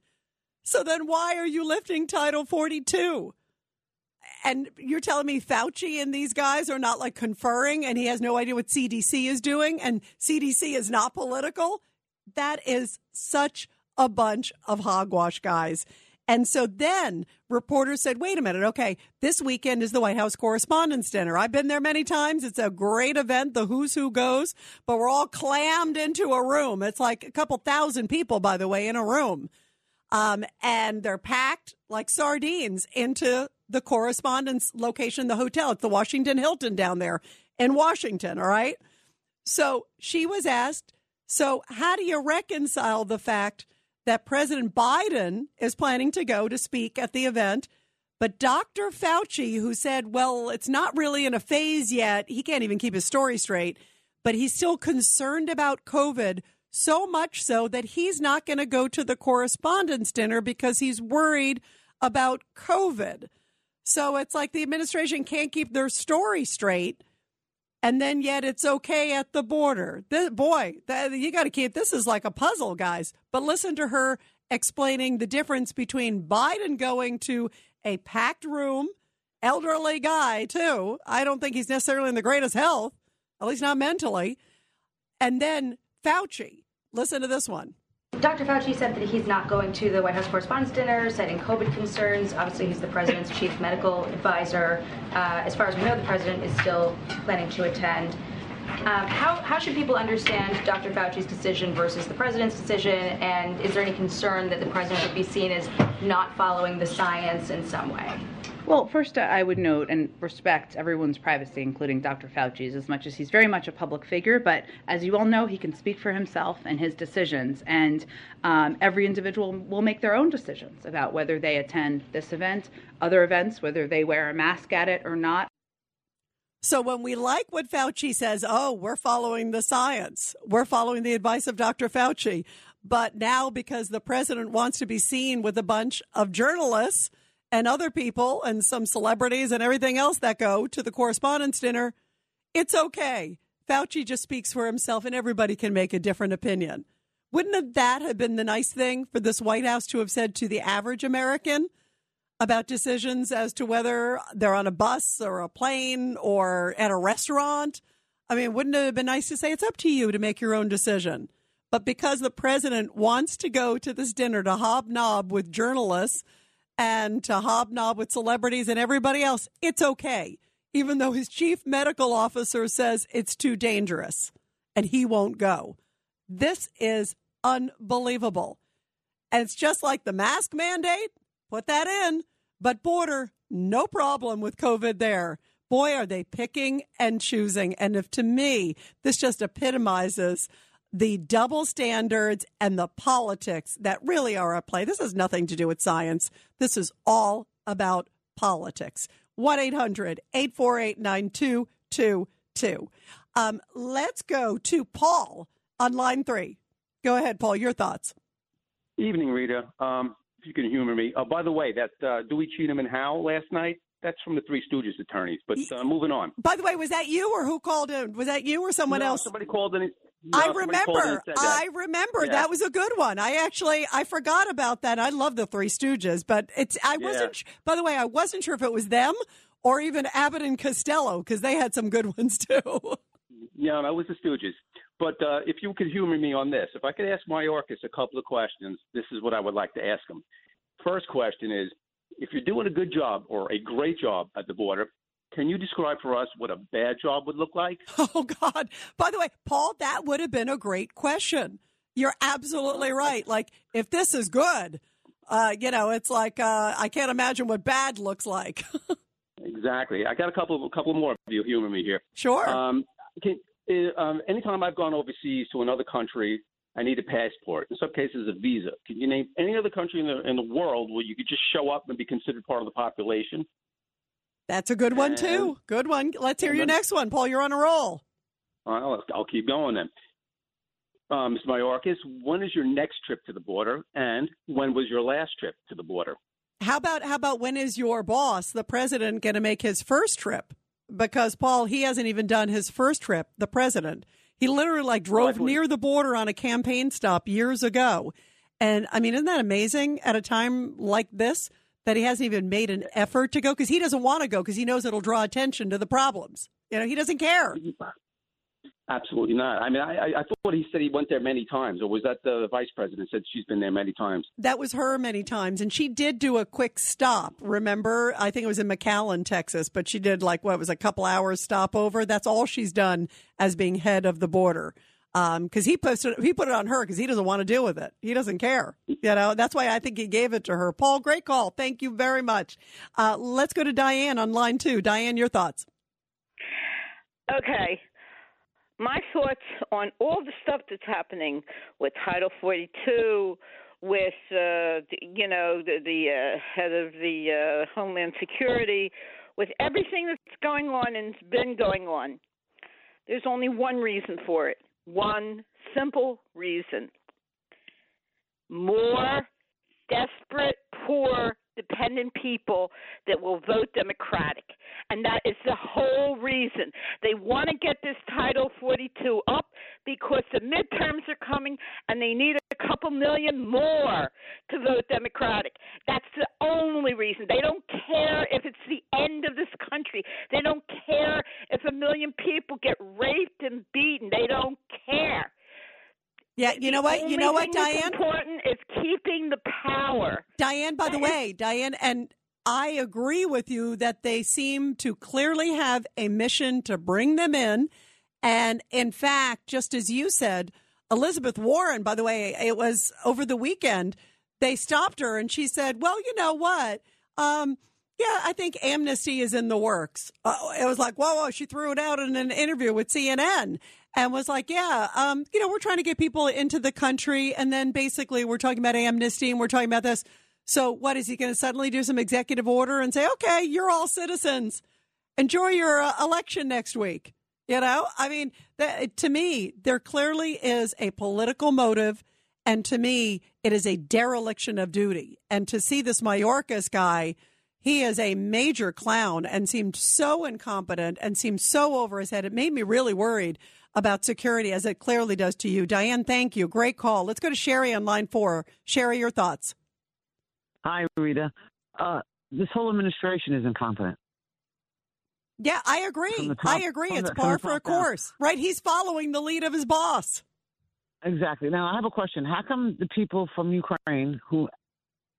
So then why are you lifting Title 42? And you're telling me Fauci and these guys are not like conferring and he has no idea what CDC is doing and CDC is not political? That is such a bunch of hogwash, guys. And so then reporters said, wait a minute, okay, this weekend is the White House Correspondents' Dinner. I've been there many times. It's a great event. The who's who goes, but we're all clammed into a room. It's like a couple thousand people, by the way, in a room. Um, and they're packed like sardines into the correspondence location, the hotel. It's the Washington Hilton down there in Washington. All right. So she was asked, so how do you reconcile the fact that President Biden is planning to go to speak at the event. But Dr. Fauci, who said, well, it's not really in a phase yet, he can't even keep his story straight, but he's still concerned about COVID, so much so that he's not going to go to the correspondence dinner because he's worried about COVID. So it's like the administration can't keep their story straight and then yet it's okay at the border. Boy, the, you got to keep this is like a puzzle, guys. But listen to her explaining the difference between Biden going to a packed room, elderly guy too. I don't think he's necessarily in the greatest health, at least not mentally. And then Fauci. Listen to this one. Dr. Fauci said that he's not going to the White House Correspondents' Dinner, citing COVID concerns. Obviously, he's the president's chief medical advisor. Uh, as far as we know, the president is still planning to attend. Um, how, how should people understand Dr. Fauci's decision versus the president's decision? And is there any concern that the president would be seen as not following the science in some way? Well, first, uh, I would note and respect everyone's privacy, including Dr. Fauci's, as much as he's very much a public figure. But as you all know, he can speak for himself and his decisions. And um, every individual will make their own decisions about whether they attend this event, other events, whether they wear a mask at it or not. So when we like what Fauci says, oh, we're following the science, we're following the advice of Dr. Fauci. But now, because the president wants to be seen with a bunch of journalists, and other people and some celebrities and everything else that go to the correspondence dinner, it's okay. Fauci just speaks for himself and everybody can make a different opinion. Wouldn't that have been the nice thing for this White House to have said to the average American about decisions as to whether they're on a bus or a plane or at a restaurant? I mean, wouldn't it have been nice to say it's up to you to make your own decision? But because the president wants to go to this dinner to hobnob with journalists and to hobnob with celebrities and everybody else, it's okay, even though his chief medical officer says it's too dangerous and he won't go. This is unbelievable. And it's just like the mask mandate, put that in, but border, no problem with COVID there. Boy, are they picking and choosing. And if to me, this just epitomizes the double standards and the politics that really are at play. This has nothing to do with science. This is all about politics. 1 800 848 9222. Um, let's go to Paul on line three. Go ahead, Paul, your thoughts. Evening, Rita. Um, if you can humor me. Uh, by the way, that uh, Dewey Cheatham and Howe last night, that's from the Three Stooges attorneys. But uh, moving on. By the way, was that you or who called in? Was that you or someone no, else? Somebody called in. No, I somebody called in and remember. I remember. Yeah. That was a good one. I actually I forgot about that. I love the Three Stooges, but it's I wasn't. sh- By the way, I wasn't sure if it was them or even Abbott and Costello because they had some good ones too. Yeah, that was the Stooges. But uh, if you could humor me on this, if I could ask Mayorkas a couple of questions, this is what I would like to ask him. First question is, if you're doing a good job or a great job at the border, can you describe for us what a bad job would look like? Oh God! By the way, Paul, that would have been a great question. You're absolutely right. Like if this is good, uh, you know, it's like uh, I can't imagine what bad looks like. Exactly. I got a couple, a couple more of you humor me here. Sure. Um, can, uh, um, anytime I've gone overseas to another country, I need a passport. In some cases, a visa. Can you name any other country in the in the world where you could just show up and be considered part of the population? That's a good one too. Good one. Let's hear your next one, Paul. You're on a roll. I'll, I'll keep going then. Uh, Mr. Mayorkas, when is your next trip to the border, and when was your last trip to the border? How about how about when is your boss, the president, going to make his first trip? Because Paul, he hasn't even done his first trip. The president, he literally like drove near the border on a campaign stop years ago, and I mean, isn't that amazing? At a time like this, that he hasn't even made an effort to go because he doesn't want to go because he knows it'll draw attention to the problems. You know, he doesn't care. Absolutely not. I mean, I, I- thought he said he went there many times, or was that the vice president said she's been there many times? That was her many times, and she did do a quick stop. Remember, I think it was in McAllen, Texas, but she did like what was a couple hours stopover. That's all she's done as being head of the border. Because he posted, he put it on her because he doesn't want to deal with it. He doesn't care. You know, that's why I think he gave it to her. Paul, great call. Thank you very much. Uh, let's go to Diane on line two. Diane, your thoughts? Okay. My thoughts on all the stuff that's happening with Title 42, with uh, the, you know the, the uh, head of the uh, Homeland Security, with everything that's going on and's been going on. There's only one reason for it. One simple reason. More desperate, poor, dependent people that will vote Democratic. And that is the whole reason. They want to get this Title 42 up because the midterms are coming and they need a couple million more to vote Democratic. That's the only reason. They don't care if it's the end of this country. They don't care if a million people get raped and beaten. They don't care. Yeah, you know what? You know what, Diane? important is keeping the power. Diane, by the way, Diane, and I agree with you that they seem to clearly have a mission to bring them in. And in fact, just as you said, Elizabeth Warren, by the way, it was over the weekend, they stopped her and she said, Well, you know what? Um, yeah, I think amnesty is in the works. Uh, it was like, whoa, whoa. She threw it out in an interview with CNN and was like, yeah, um, you know, we're trying to get people into the country. And then basically we're talking about amnesty and we're talking about this. So what is he going to suddenly do some executive order and say, okay, you're all citizens. Enjoy your uh, election next week. You know, I mean, that, to me, there clearly is a political motive. And to me, it is a dereliction of duty. And to see this Mayorkas guy, he is a major clown and seemed so incompetent and seemed so over his head. It made me really worried about security, as it clearly does to you. Diane, thank you. Great call. Let's go to Sherry on line four. Sherry, your thoughts. Hi, Rita. Uh, this whole administration is incompetent. Yeah, I agree. Top- I agree. It's the- par for a top down. course, right? He's following the lead of his boss. Exactly. Now, I have a question. How come the people from Ukraine who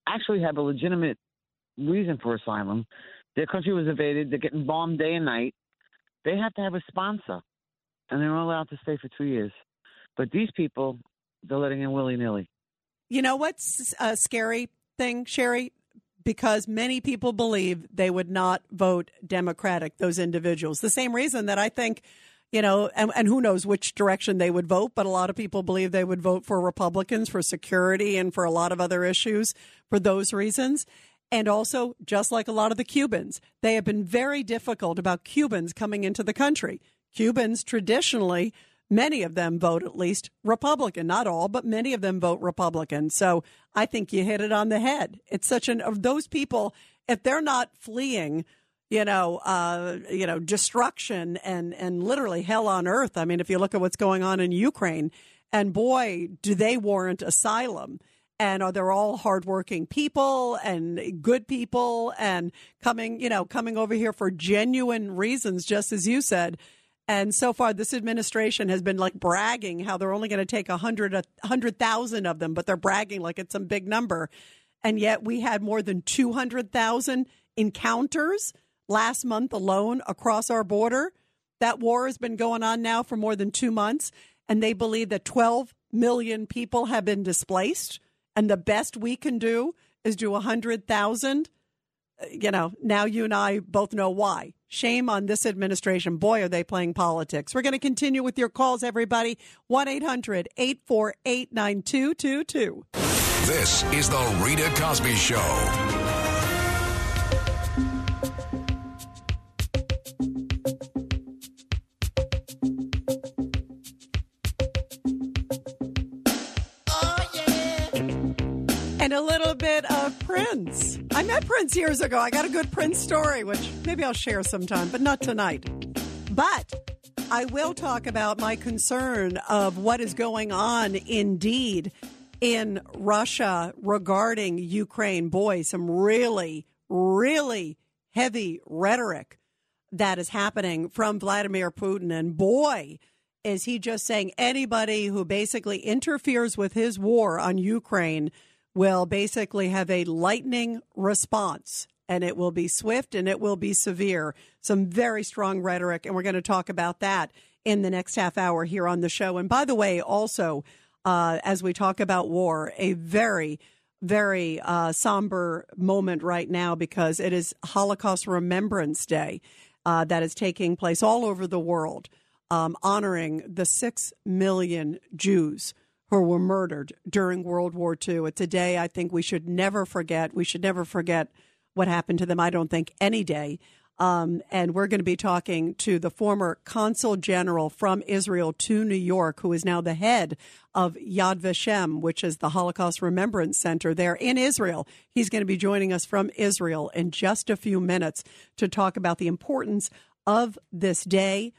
actually have a legitimate reason for asylum, their country was invaded, they're getting bombed day and night, they have to have a sponsor, and they're allowed to stay for two years. But these people, they're letting in willy nilly. You know what's a scary thing, Sherry? Because many people believe they would not vote Democratic, those individuals. The same reason that I think, you know, and, and who knows which direction they would vote, but a lot of people believe they would vote for Republicans for security and for a lot of other issues for those reasons. And also, just like a lot of the Cubans, they have been very difficult about Cubans coming into the country. Cubans traditionally many of them vote at least Republican. Not all, but many of them vote Republican. So I think you hit it on the head. It's such an of those people if they're not fleeing, you know, uh, you know, destruction and and literally hell on earth. I mean, if you look at what's going on in Ukraine, and boy, do they warrant asylum. And are they all hardworking people and good people and coming, you know, coming over here for genuine reasons, just as you said and so far, this administration has been like bragging how they're only going to take a hundred, a hundred thousand of them, but they're bragging like it's some big number. And yet, we had more than two hundred thousand encounters last month alone across our border. That war has been going on now for more than two months, and they believe that twelve million people have been displaced. And the best we can do is do a hundred thousand uh, you know, now you and I both know why. Shame on this administration. Boy, are they playing politics. We're going to continue with your calls, everybody. 1 800 848 9222. This is The Rita Cosby Show. Years ago. I got a good Prince story, which maybe I'll share sometime, but not tonight. But I will talk about my concern of what is going on indeed in Russia regarding Ukraine. Boy, some really, really heavy rhetoric that is happening from Vladimir Putin. And boy, is he just saying anybody who basically interferes with his war on Ukraine will basically have a lightning response and it will be swift and it will be severe. Some very strong rhetoric, and we're going to talk about that in the next half hour here on the show. And by the way, also, uh, as we talk about war, a very very uh, somber moment right now because it is Holocaust Remembrance Day uh, that is taking place all over the world, um, honoring the six million Jews who were murdered during World War II. It's a day I think we should never forget. We should never forget what happened to them. I don't think any day. Um, and we're going to be talking to the former consul general from Israel to New York, who is now the head of Yad Vashem, which is the Holocaust Remembrance Center there in Israel. He's going to be joining us from Israel in just a few minutes to talk about the importance of this day,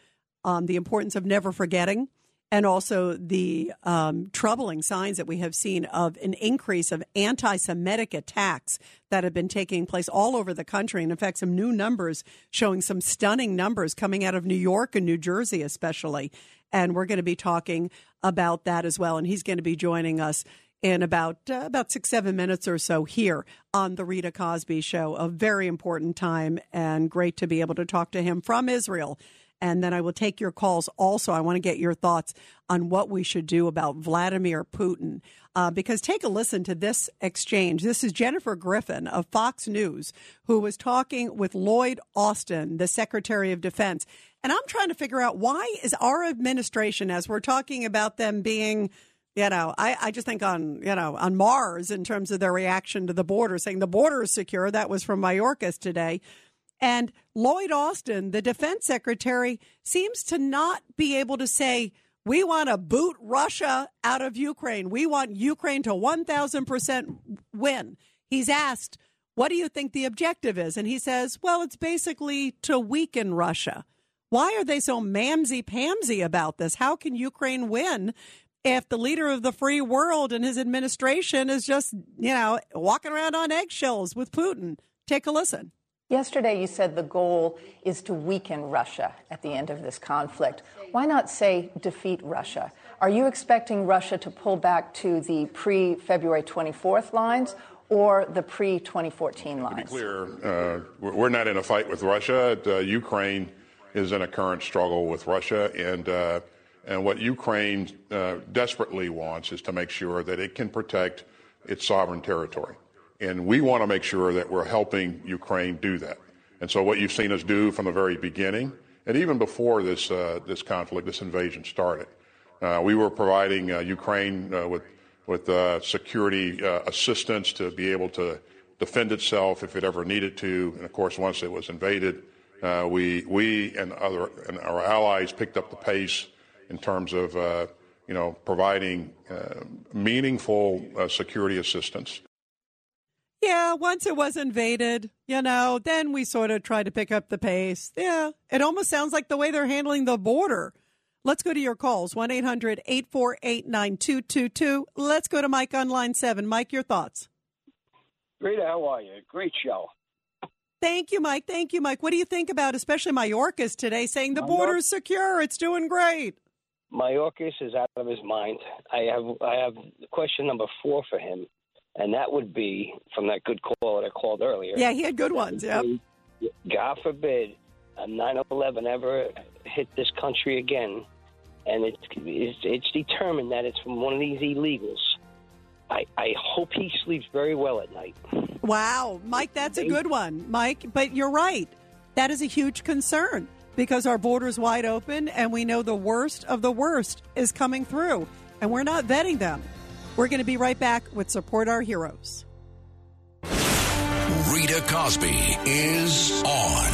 um, the importance of never forgetting and also the um, troubling signs that we have seen of an increase of anti Semitic attacks that have been taking place all over the country. And in fact, some new numbers showing some stunning numbers coming out of New York and New Jersey, especially. And we're going to be talking about that as well. And he's going to be joining us in about uh, about six seven minutes or so here on the Rita Cosby Show. A very important time and great to be able to talk to him from Israel and then I will take your calls. Also, I want to get your thoughts on what we should do about Vladimir Putin. Uh, because take a listen to this exchange. This is Jennifer Griffin of Fox News, who was talking with Lloyd Austin, the Secretary of Defense. And I'm trying to figure out why is our administration, as we're talking about them being you know, I, I just think on, you know, on Mars in terms of their reaction to the border, saying the border is secure. That was from Mayorkas today. And Lloyd Austin, the defense secretary, seems to not be able to say, we want to boot Russia out of Ukraine. We want Ukraine to 1,000% win. He's asked, what do you think the objective is? And he says, well, it's basically to weaken Russia. Why are they so mamsy pamsy about this? How can Ukraine win if the leader of the free world and his administration is just, you know, walking around on eggshells with Putin? Take a listen. Yesterday, you said the goal is to weaken Russia at the end of this conflict. Why not say defeat Russia? Are you expecting Russia to pull back to the pre February 24th lines or the pre 2014 lines? To be clear, uh, we're not in a fight with Russia. Uh, Ukraine is in a current struggle with Russia, and uh, and what Ukraine uh, desperately wants is to make sure that it can protect its sovereign territory. And we want to make sure that we're helping Ukraine do that. And so what you've seen us do from the very beginning and even before this uh, this conflict, this invasion started. Uh, we were providing uh, Ukraine uh, with with uh, security uh, assistance to be able to defend itself if it ever needed to. And of course, once it was invaded, we we and other and our allies picked up the pace in terms of you know providing meaningful security assistance. Yeah, once it was invaded, you know, then we sort of tried to pick up the pace. Yeah, it almost sounds like the way they're handling the border. Let's go to your calls 1 800 848 9222. Let's go to Mike on line seven. Mike, your thoughts. Great. How are you? Great show. Thank you, Mike. Thank you, Mike. What do you think about, especially Mayorkas today, saying the border is secure? It's doing great. Mayorkas is out of his mind. I have I have question number four for him and that would be from that good call that I called earlier. Yeah, he had good ones. Yeah. God forbid a 9/11 ever hit this country again, and it's, it's it's determined that it's from one of these illegals. I, I hope he sleeps very well at night. Wow, Mike, that's a good one, Mike. But you're right. That is a huge concern because our border's wide open, and we know the worst of the worst is coming through, and we're not vetting them. We're going to be right back with Support Our Heroes. Rita Cosby is on.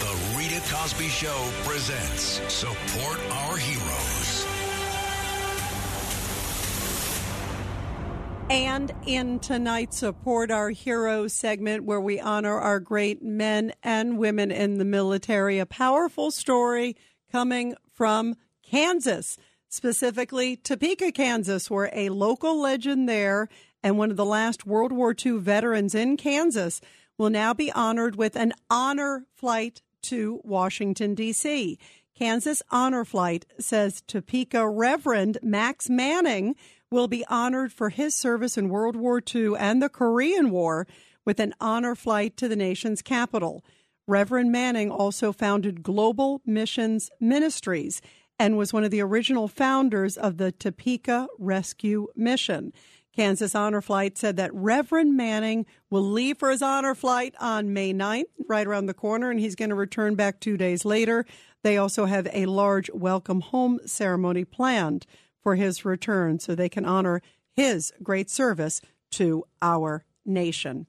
The Rita Cosby Show presents Support Our Heroes. And in tonight's Support Our Heroes segment, where we honor our great men and women in the military, a powerful story coming from Kansas specifically Topeka, Kansas, where a local legend there and one of the last World War II veterans in Kansas will now be honored with an honor flight to Washington, D.C. Kansas Honor Flight says Topeka Reverend Max Manning will be honored for his service in World War II and the Korean War with an honor flight to the nation's capital. Reverend Manning also founded Global Missions Ministries and was one of the original founders of the Topeka Rescue Mission. Kansas Honor Flight said that Reverend Manning will leave for his honor flight on May 9th, right around the corner, and he's going to return back two days later. They also have a large welcome home ceremony planned for his return so they can honor his great service to our nation.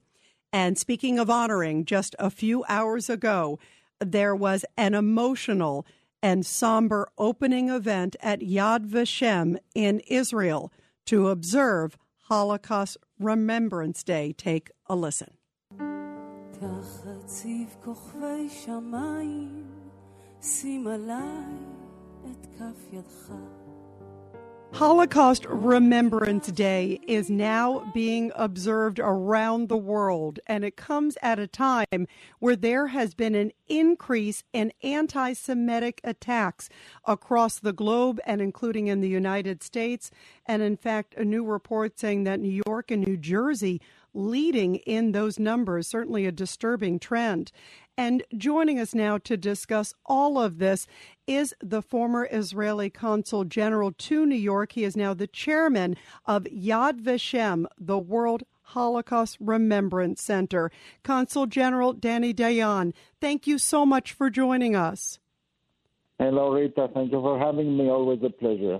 And speaking of honoring, just a few hours ago, there was an emotional and somber opening event at Yad Vashem in Israel to observe Holocaust Remembrance Day. Take a listen. Holocaust Remembrance Day is now being observed around the world, and it comes at a time where there has been an increase in anti Semitic attacks across the globe and including in the United States. And in fact, a new report saying that New York and New Jersey leading in those numbers, certainly a disturbing trend. And joining us now to discuss all of this is the former Israeli consul general to New York. He is now the chairman of Yad Vashem, the World Holocaust Remembrance Center. Consul General Danny Dayan, thank you so much for joining us. Hello, Rita. Thank you for having me. Always a pleasure.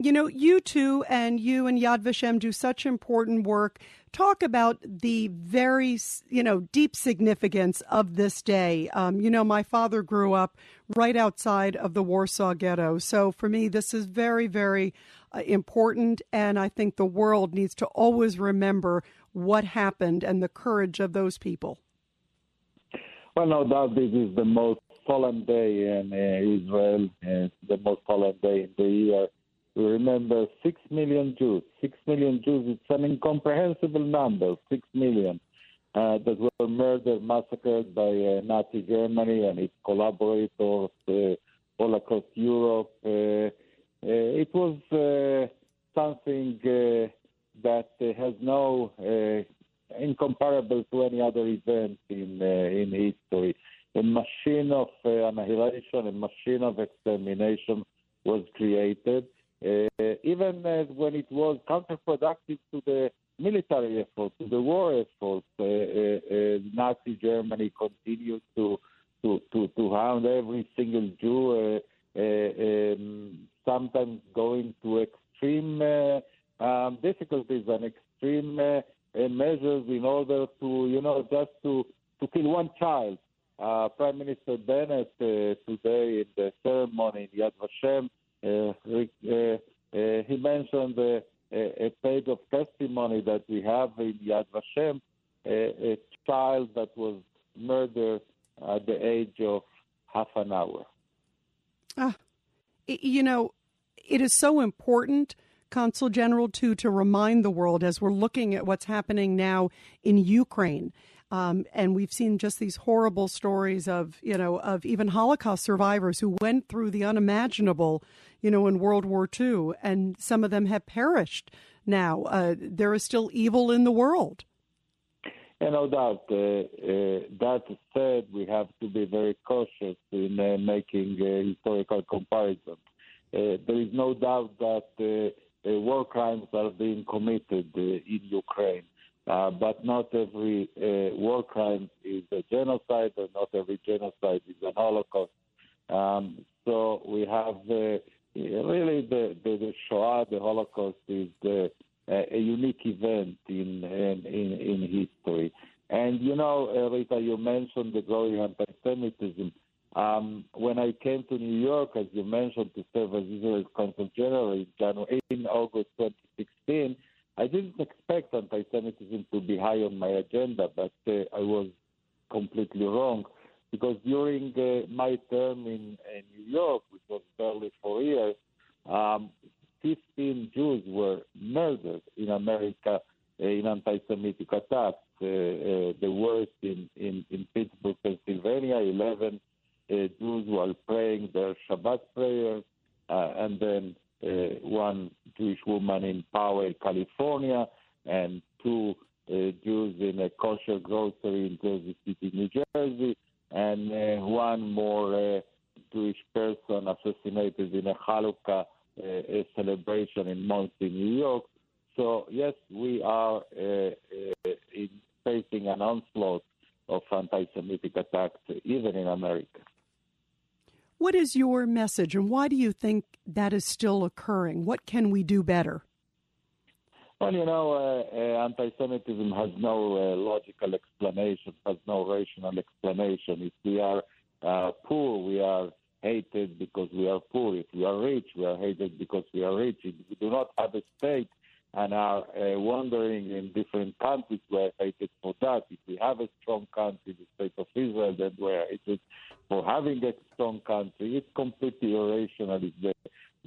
You know, you two and you and Yad Vashem do such important work talk about the very, you know, deep significance of this day. Um, you know, my father grew up right outside of the Warsaw Ghetto. So for me, this is very, very uh, important. And I think the world needs to always remember what happened and the courage of those people. Well, no doubt this is the most solemn day in uh, Israel, uh, the most solemn day in the year we remember 6 million Jews. 6 million Jews, it's an incomprehensible number, 6 million, uh, that were murdered, massacred by uh, Nazi Germany and its collaborators uh, all across Europe. Uh, uh, it was uh, something that has no incomparable to any other event in in history. A machine of annihilation, a machine of extermination was created even uh, when it was counterproductive to the military efforts, to the war efforts. Uh, uh, Nazi Germany continued to to to, to hound every single Jew, um, sometimes going to extreme um, difficulties and extreme measures in order to, you know, just to to kill one child. Uh, Prime Minister Bennett uh, today in the ceremony in Yad Vashem, uh, he mentioned a, page of testimony that we have in Yad Vashem, a, a child that was murdered at the age of half an hour. Ah, you know, it is so important, Consul General, to to remind the world as we're looking at what's happening now in Ukraine. Um, and we've seen just these horrible stories of, you know, of even Holocaust survivors who went through the unimaginable, you know, in World War II, and some of them have perished now. Uh, there is still evil in the world. Yeah, no doubt. Uh, uh, that said, we have to be very cautious in uh, making historical comparisons. Uh, there is no doubt that uh, war crimes are being committed in Ukraine. Uh, but not every uh, war crime is a genocide, and not every genocide is an Holocaust. Um, so we have uh, really the, the, the, Shoah, the Holocaust, is the, a unique event in, in, in, in history. And you know, Rita, you mentioned the growing anti-Semitism. Um, when I came to New York, as you mentioned, to serve as Israel's consul general in, January, in August 2016, I didn't expect anti-Semitism to be high on my agenda, but uh, I was completely wrong because during uh, my term in, in, New York, which was barely four years, um, 15 Jews were murdered in America uh, in anti-Semitic attacks. Uh, uh, the worst in, in, in Pittsburgh, Pennsylvania, 11 uh, Jews were praying their Shabbat prayers, and then uh, one Jewish woman in Poway, California, and two uh, Jews in a kosher grocery in Jersey City, New Jersey, and uh, one more uh, Jewish person assassinated in a Hanukkah uh, a celebration in Monsey, New York. So yes, we are uh, facing an onslaught of anti-Semitic attacks, even in America. What is your message, and why do you think that is still occurring? What can we do better? Well, you know, uh, uh, anti-Semitism has no uh, logical explanation, has no rational explanation. If we are uh, poor, we are hated because we are poor. If we are rich, we are hated because we are rich. If we do not have a state and are uh, wandering in different countries, we are hated for that. If we have a strong country, the state of Israel, then we are hated for having a strong country. It's completely irrational. It's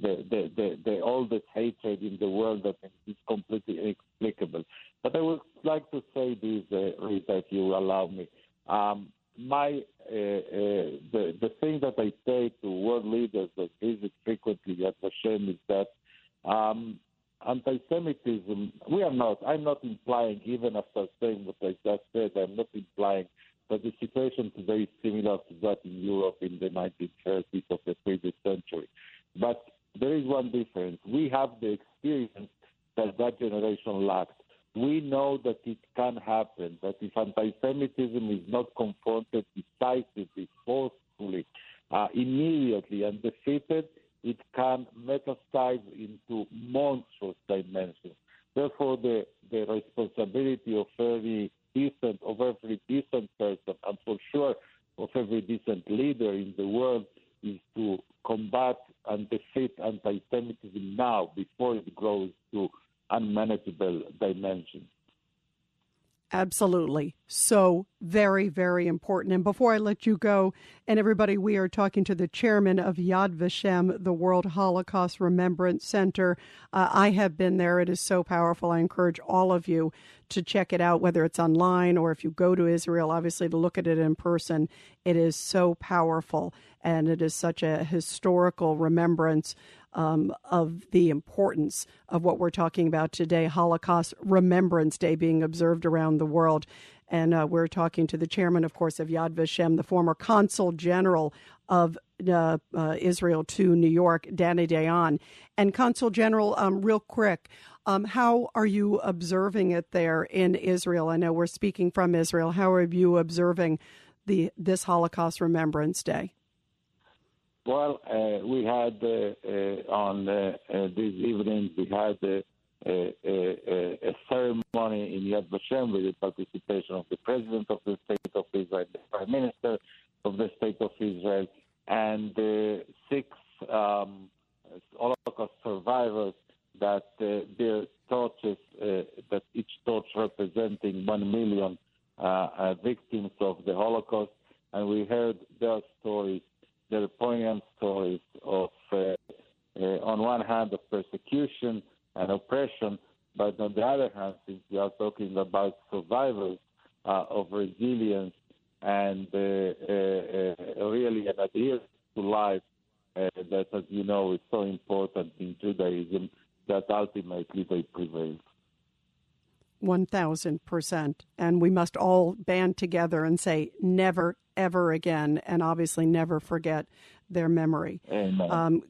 the, the, the, the, the oldest hatred in the world that is completely inexplicable. But I would like to say this, uh, Rita, if you allow me. Um, my uh, uh, the the thing that I say to world leaders that visit frequently Yad Vashem is that um, anti-Semitism. We are not. I'm not implying, even after saying what I just said, I'm not implying but the situation today is similar to that in Europe in the 1930s of the previous century. But there is one difference. We have the experience that that generation lacked. We know that it can happen, that if anti Semitism is not confronted decisively, forcefully, uh, immediately, and defeated, it can metastasize into monstrous dimensions. Therefore, the, the responsibility of every decent, of every decent person, and for sure of every decent leader in the world, is to combat and defeat anti-Semitism now before it grows to unmanageable dimensions. Absolutely. So very, very important. And before I let you go, and everybody, we are talking to the chairman of Yad Vashem, the World Holocaust Remembrance Center. Uh, I have been there. It is so powerful. I encourage all of you to check it out, whether it's online or if you go to Israel, obviously to look at it in person. It is so powerful and it is such a historical remembrance um, of the importance of what we're talking about today Holocaust Remembrance Day being observed around the world. And uh, we're talking to the chairman, of course, of Yad Vashem, the former consul general of uh, uh, Israel to New York, Danny Dayan. And Consul General, um, real quick, um, how are you observing it there in Israel? I know we're speaking from Israel. How are you observing the this Holocaust Remembrance Day? Well, uh, we had uh, uh, on uh, this evening we had a, ceremony in Yad Vashem with the participation of the President of the State of Israel, the Prime Minister of the State of Israel, and six um, Holocaust survivors that uh, their torches, uh, that each torch representing one million uh, victims of the Holocaust, and we heard their stories, their poignant stories of, on one hand, of persecution and oppression, but on the other hand, since we are talking about survivors uh, of resilience and uh, uh, really an adherence to life that, as you know, is so important in Judaism, that ultimately they prevail. 1000%. And we must all band together and say, never, ever again, and obviously never forget their memory. Amen. Um,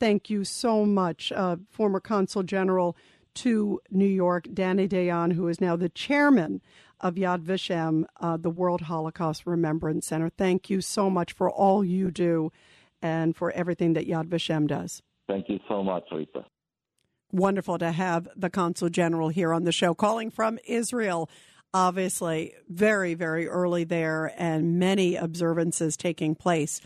thank you so much, uh, former Consul General to New York, Danny Dayan, who is now the chairman of Yad Vashem, uh, the World Holocaust Remembrance Center. Thank you so much for all you do and for everything that Yad Vashem does. Thank you so much, Rita. Wonderful to have the Consul General here on the show, calling from Israel. Obviously, very, very early there, and many observances taking place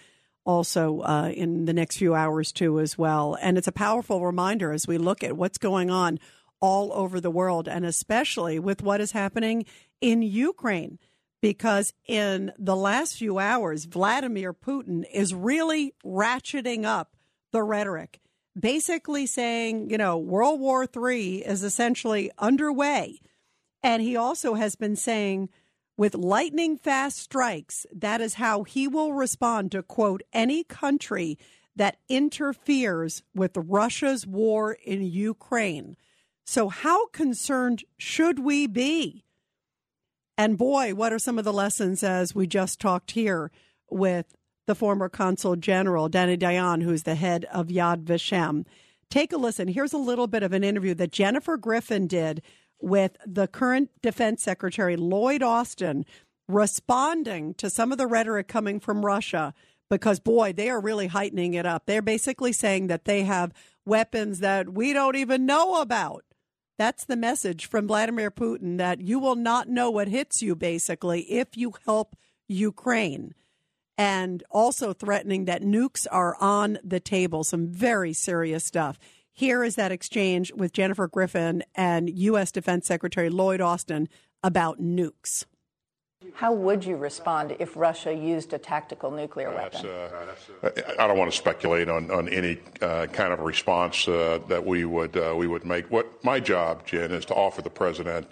also uh, in the next few hours, too, as well. And it's a powerful reminder as we look at what's going on all over the world, and especially with what is happening in Ukraine. Because in the last few hours, Vladimir Putin is really ratcheting up the rhetoric basically saying, you know, World War III is essentially underway. And he also has been saying, with lightning fast strikes, that is how he will respond to, quote, any country that interferes with Russia's war in Ukraine. So, how concerned should we be? And boy, what are some of the lessons as we just talked here with the former consul general, Danny Dayan, who's the head of Yad Vashem. Take a listen. Here's a little bit of an interview that Jennifer Griffin did with the current defense secretary, Lloyd Austin, responding to some of the rhetoric coming from Russia because, boy, they are really heightening it up. They're basically saying that they have weapons that we don't even know about. That's the message from Vladimir Putin that you will not know what hits you, basically, if you help Ukraine and also threatening that nukes are on the table. Some very serious stuff. Here is that exchange with Jennifer Griffin and U.S. Defense Secretary Lloyd Austin about nukes. How would you respond if Russia used a tactical nuclear weapon? Uh, I don't want to speculate on, on any uh, kind of response uh, that we would uh, we would make. What my job, Jen, is to offer the president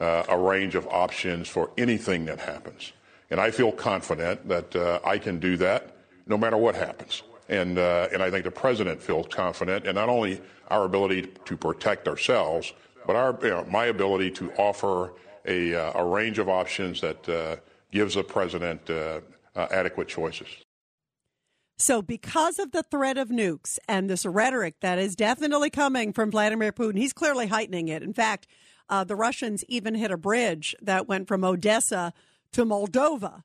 uh, a range of options for anything that happens. And I feel confident that uh, I can do that no matter what happens. And, uh, and I think the president feels confident in not only our ability to protect ourselves, but our, you know, my ability to offer a, uh, a range of options that uh, gives the president uh, uh, adequate choices. So, because of the threat of nukes and this rhetoric that is definitely coming from Vladimir Putin, he's clearly heightening it. In fact, the Russians even hit a bridge that went from Odessa to Moldova.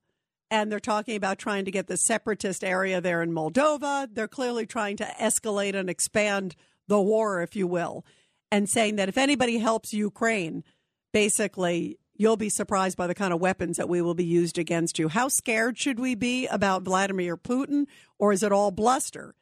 And they're talking about trying to get the separatist area there in Moldova. They're clearly trying to escalate and expand the war, if you will, and saying that if anybody helps Ukraine, basically, you'll be surprised by the kind of weapons that we will be used against you. How scared should we be about Vladimir Putin, or is it all bluster?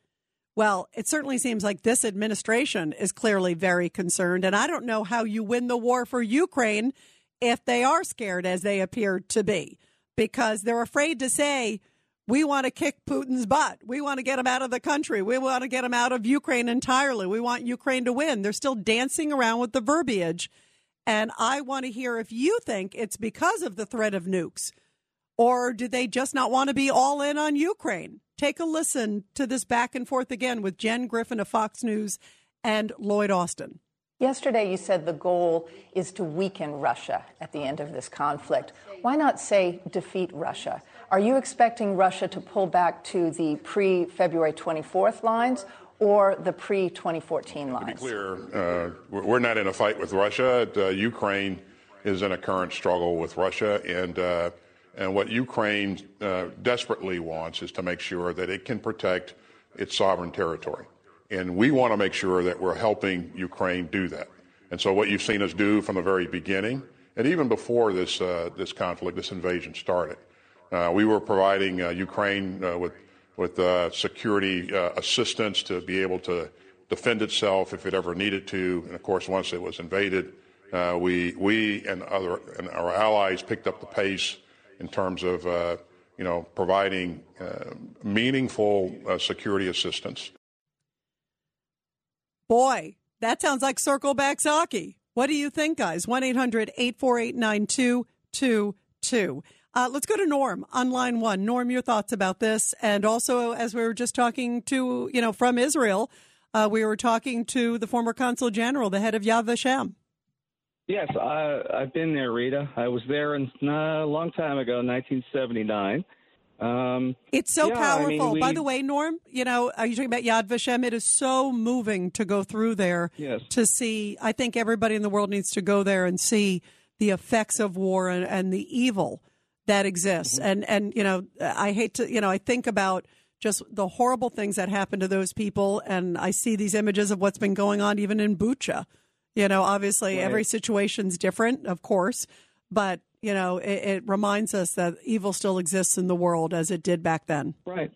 Well, it certainly seems like this administration is clearly very concerned. And I don't know how you win the war for Ukraine if they are scared as they appear to be, because they're afraid to say, we want to kick Putin's butt. We want to get him out of the country. We want to get him out of Ukraine entirely. We want Ukraine to win. They're still dancing around with the verbiage. And I want to hear if you think it's because of the threat of nukes, or do they just not want to be all in on Ukraine? Take a listen to this back and forth again with Jen Griffin of Fox News and Lloyd Austin. Yesterday, you said the goal is to weaken Russia at the end of this conflict. Why not say defeat Russia? Are you expecting Russia to pull back to the pre February 24th lines or the pre 2014 lines? To be clear, uh, we're not in a fight with Russia. Uh, Ukraine is in a current struggle with Russia, and uh, and what Ukraine uh, desperately wants is to make sure that it can protect its sovereign territory. And we want to make sure that we're helping Ukraine do that. And so what you've seen us do from the very beginning, and even before this, uh, this conflict, this invasion started, uh, we were providing uh, Ukraine uh, with, with uh, security uh, assistance to be able to defend itself if it ever needed to. And of course, once it was invaded, we, we and, other, and our allies picked up the pace in terms of uh, you know providing uh, meaningful uh, security assistance. Boy, that sounds like circle back Psaki. What do you think, guys? 1 800 848 9222. Uh, let's go to Norm on line one. Norm, your thoughts about this. And also, as we were just talking to, you know, from Israel, uh, we were talking to the former consul general, the head of Yad Vashem. Yes, I, I've been there, Rita. I was there in, uh, a long time ago, 1979. Um, it's so yeah, powerful. I mean, we, By the way, Norm, you know, are you talking about Yad Vashem? It is so moving to go through there yes. to see. I think everybody in the world needs to go there and see the effects of war and, and the evil that exists. Mm-hmm. And and you know, I hate to, you know, I think about just the horrible things that happen to those people, and I see these images of what's been going on even in Bucha you know, obviously right. every situation's different, of course, but you know, it, it, reminds us that evil still exists in the world as it did back then. Right.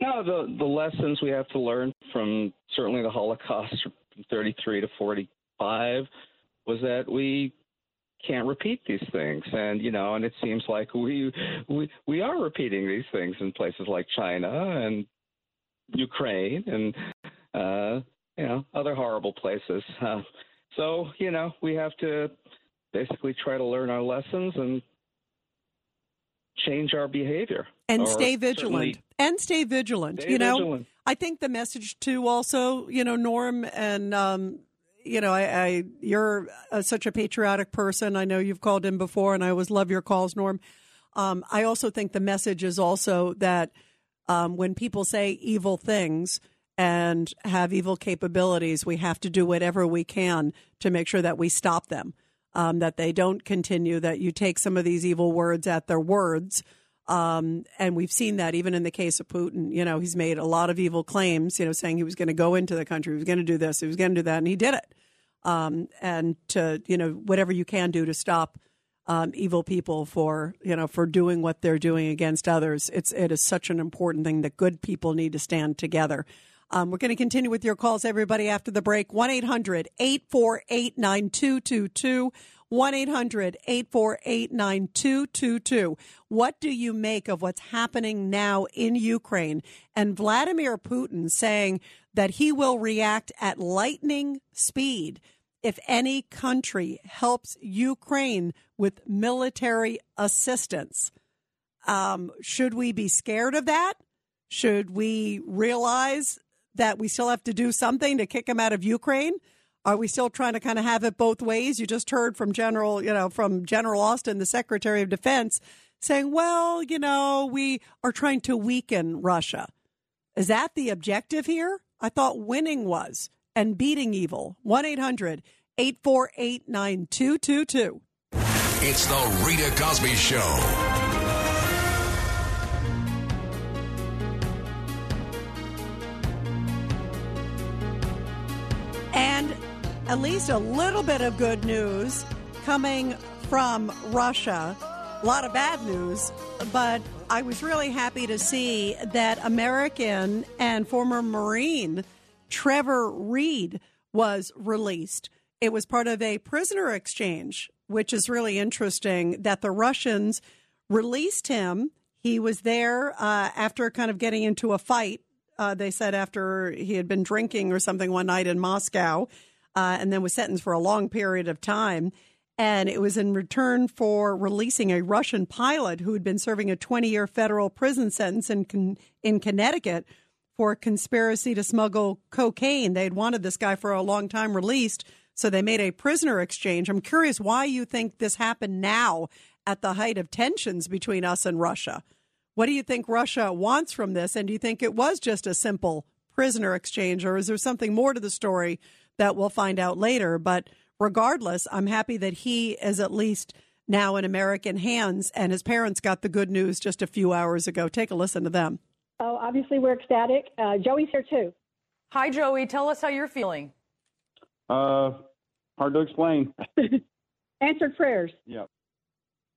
Now, the the lessons we have to learn from certainly the Holocaust from 33 to 45 was that we can't repeat these things. And you know and it seems like we we we are repeating these things in places like China and Ukraine and uh you know other horrible places. Uh, so, you know, we have to basically try to learn our lessons and change our behavior and stay vigilant. And stay vigilant stay you know? vigilant. i think the message too also you know norm and um you know i, I you're a, such a patriotic person i know you've called in before and i always love your calls norm um, i also think the message is also that um, when people say evil things and have evil capabilities, we have to do whatever we can to make sure that we stop them, um, that they don't continue, that you take some of these evil words at their words. Um, and we've seen that even in the case of Putin. You know, he's made a lot of evil claims, you know, saying he was going to go into the country, he was going to do this, he was going to do that, and he did it. Um, and to, you know, whatever you can do to stop um, evil people for you know for doing what they're doing against others. It's it is such an important thing that good people need to stand together. Um, we're going to continue with your calls, everybody, after the break. 1 800 848 9222. 1 800 848 9222. What do you make of what's happening now in Ukraine and Vladimir Putin saying that he will react at lightning speed if any country helps Ukraine with military assistance? Um, should we be scared of that? Should we realize that we still have to do something to kick him out of Ukraine? Are we still trying to kind of have it both ways? You just heard from General, you know, from General Austin, the Secretary of Defense, saying, well, you know, we are trying to weaken Russia. Is that the objective here? I thought winning was and beating evil. 1 800 848 9222. It's the Rita Cosby Show. At least a little bit of good news coming from Russia. A lot of bad news, but I was really happy to see that American and former Marine Trevor Reed was released. It was part of a prisoner exchange, which is really interesting that the Russians released him. He was there uh, after kind of getting into a fight uh, they said after he had been drinking or something one night in Moscow, uh, and then was sentenced for a long period of time. And it was in return for releasing a Russian pilot who had been serving a 20 year federal prison sentence in, in Connecticut for conspiracy to smuggle cocaine. They had wanted this guy for a long time released So they made a prisoner exchange. I'm curious why you think this happened now at the height of tensions between us and Russia. What do you think Russia wants from this? And do you think it was just a simple prisoner exchange, or is there something more to the story that we'll find out later? But regardless, I'm happy that he is at least now in American hands, and his parents got the good news just a few hours ago. Take a listen to them. Oh, obviously, we're ecstatic. Uh, Joey's here too. Hi, Joey. Tell us how you're feeling. Uh, hard to explain. Answered prayers. Yeah.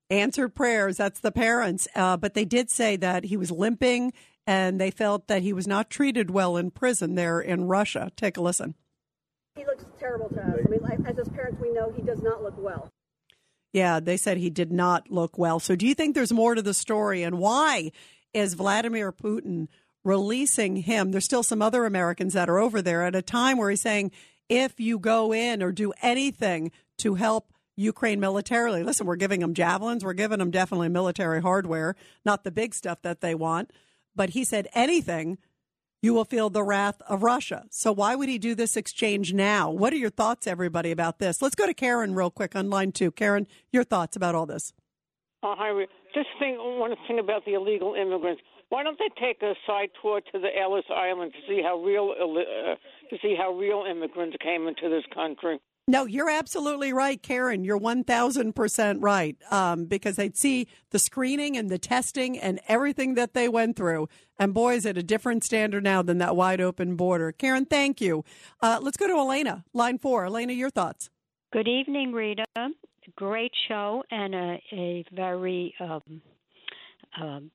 Answered prayers. That's the parents. Uh, but they did say that he was limping and they felt that he was not treated well in prison there in Russia. Take a listen. He looks terrible to us. I mean, like, as his parents, we know he does not look well. Yeah, they said he did not look well. So, do you think there's more to the story? And why is Vladimir Putin releasing him? There's still some other Americans that are over there at a time where he's saying, if you go in or do anything to help Ukraine militarily, listen, we're giving them javelins, we're giving them definitely military hardware, not the big stuff that they want. But he said anything, you will feel the wrath of Russia. So why would he do this exchange now? What are your thoughts, everybody, about this? Let's go to Karen real quick on line two. Karen, your thoughts about all this? Uh, hi, just think one thing about the illegal immigrants. Why don't they take a side tour to the Ellis Island to see how real uh, to see how real immigrants came into this country? No, you're absolutely right, Karen. You're 1000% right. Um, because they'd see the screening and the testing and everything that they went through. And boys, at a different standard now than that wide open border. Karen, thank you. Uh, let's go to Elena, line four. Elena, your thoughts. Good evening, Rita. Great show and a, a very um, um,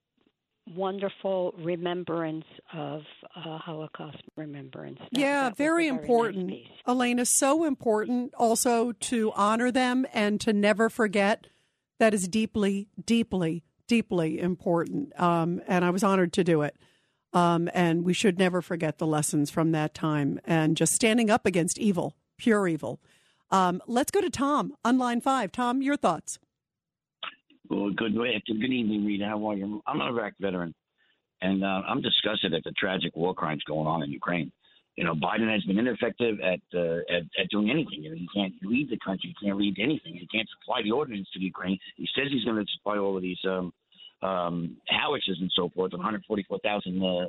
wonderful remembrance of uh, Holocaust remembrance. That, yeah, that very, very important. Nice Elena, so important also to honor them and to never forget. That is deeply, deeply, deeply important. Um, and I was honored to do it. Um, and we should never forget the lessons from that time and just standing up against evil, pure evil. Um, let's go to Tom on line five. Tom, your thoughts. Well, good, good evening, Rita. How are you? I'm an Iraq veteran, and uh, I'm disgusted at the tragic war crimes going on in Ukraine. You know, Biden has been ineffective at uh, at, at doing anything. You know, he can't lead the country. He can't lead anything. He can't supply the ordnance to Ukraine. He says he's going to supply all of these um, um, howitzers and so forth, 144,000 uh,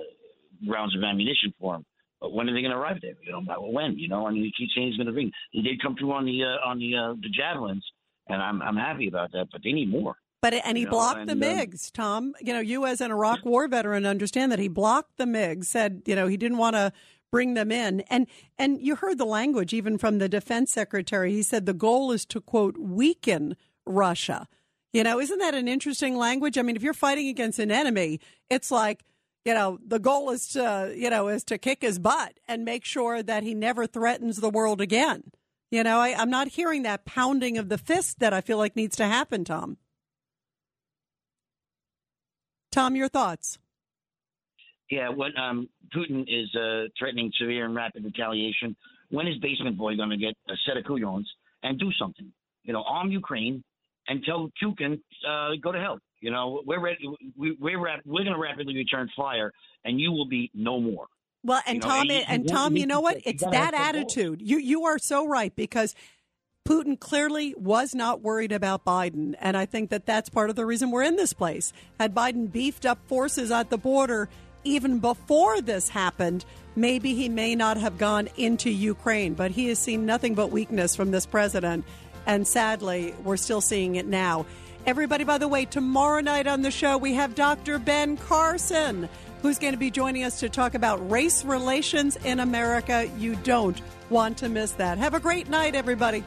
rounds of ammunition for him. But when are they going to arrive there? You know, when? You know, I mean, he keeps saying he's going to bring. He did come through on the uh, on the uh, the javelins, and I'm I'm happy about that. But they need more. But and he You know, blocked and, the um, MiGs, Tom. You know, you as an Iraq War veteran understand that he blocked the MiGs. Said you know he didn't want to bring them in, and and you heard the language even from the defense secretary. He said the goal is to quote weaken Russia. You know, isn't that an interesting language? I mean, if you're fighting against an enemy, it's like you know the goal is to you know is to kick his butt and make sure that he never threatens the world again. You know, I, I'm not hearing that pounding of the fist that I feel like needs to happen, Tom. Tom, your thoughts? Yeah, what um, Putin is uh, threatening severe and rapid retaliation. When is Basement Boy going to get a set of couillons and do something? You know, arm Ukraine and tell Putin uh, go to hell. You know, we're ready. We, we're rap- we're going to rapidly return fire, and you will be no more. Well, and You know, Tom, and and, he Tom, you know what? It's that have the goal. attitude. You you are so right because Putin clearly was not worried about Biden, and I think that that's part of the reason we're in this place. Had Biden beefed up forces at the border even before this happened, maybe he may not have gone into Ukraine. But he has seen nothing but weakness from this president, and sadly, we're still seeing it now. Everybody, by the way, tomorrow night on the show, we have Dr. Ben Carson, who's going to be joining us to talk about race relations in America. You don't want to miss that. Have a great night, everybody.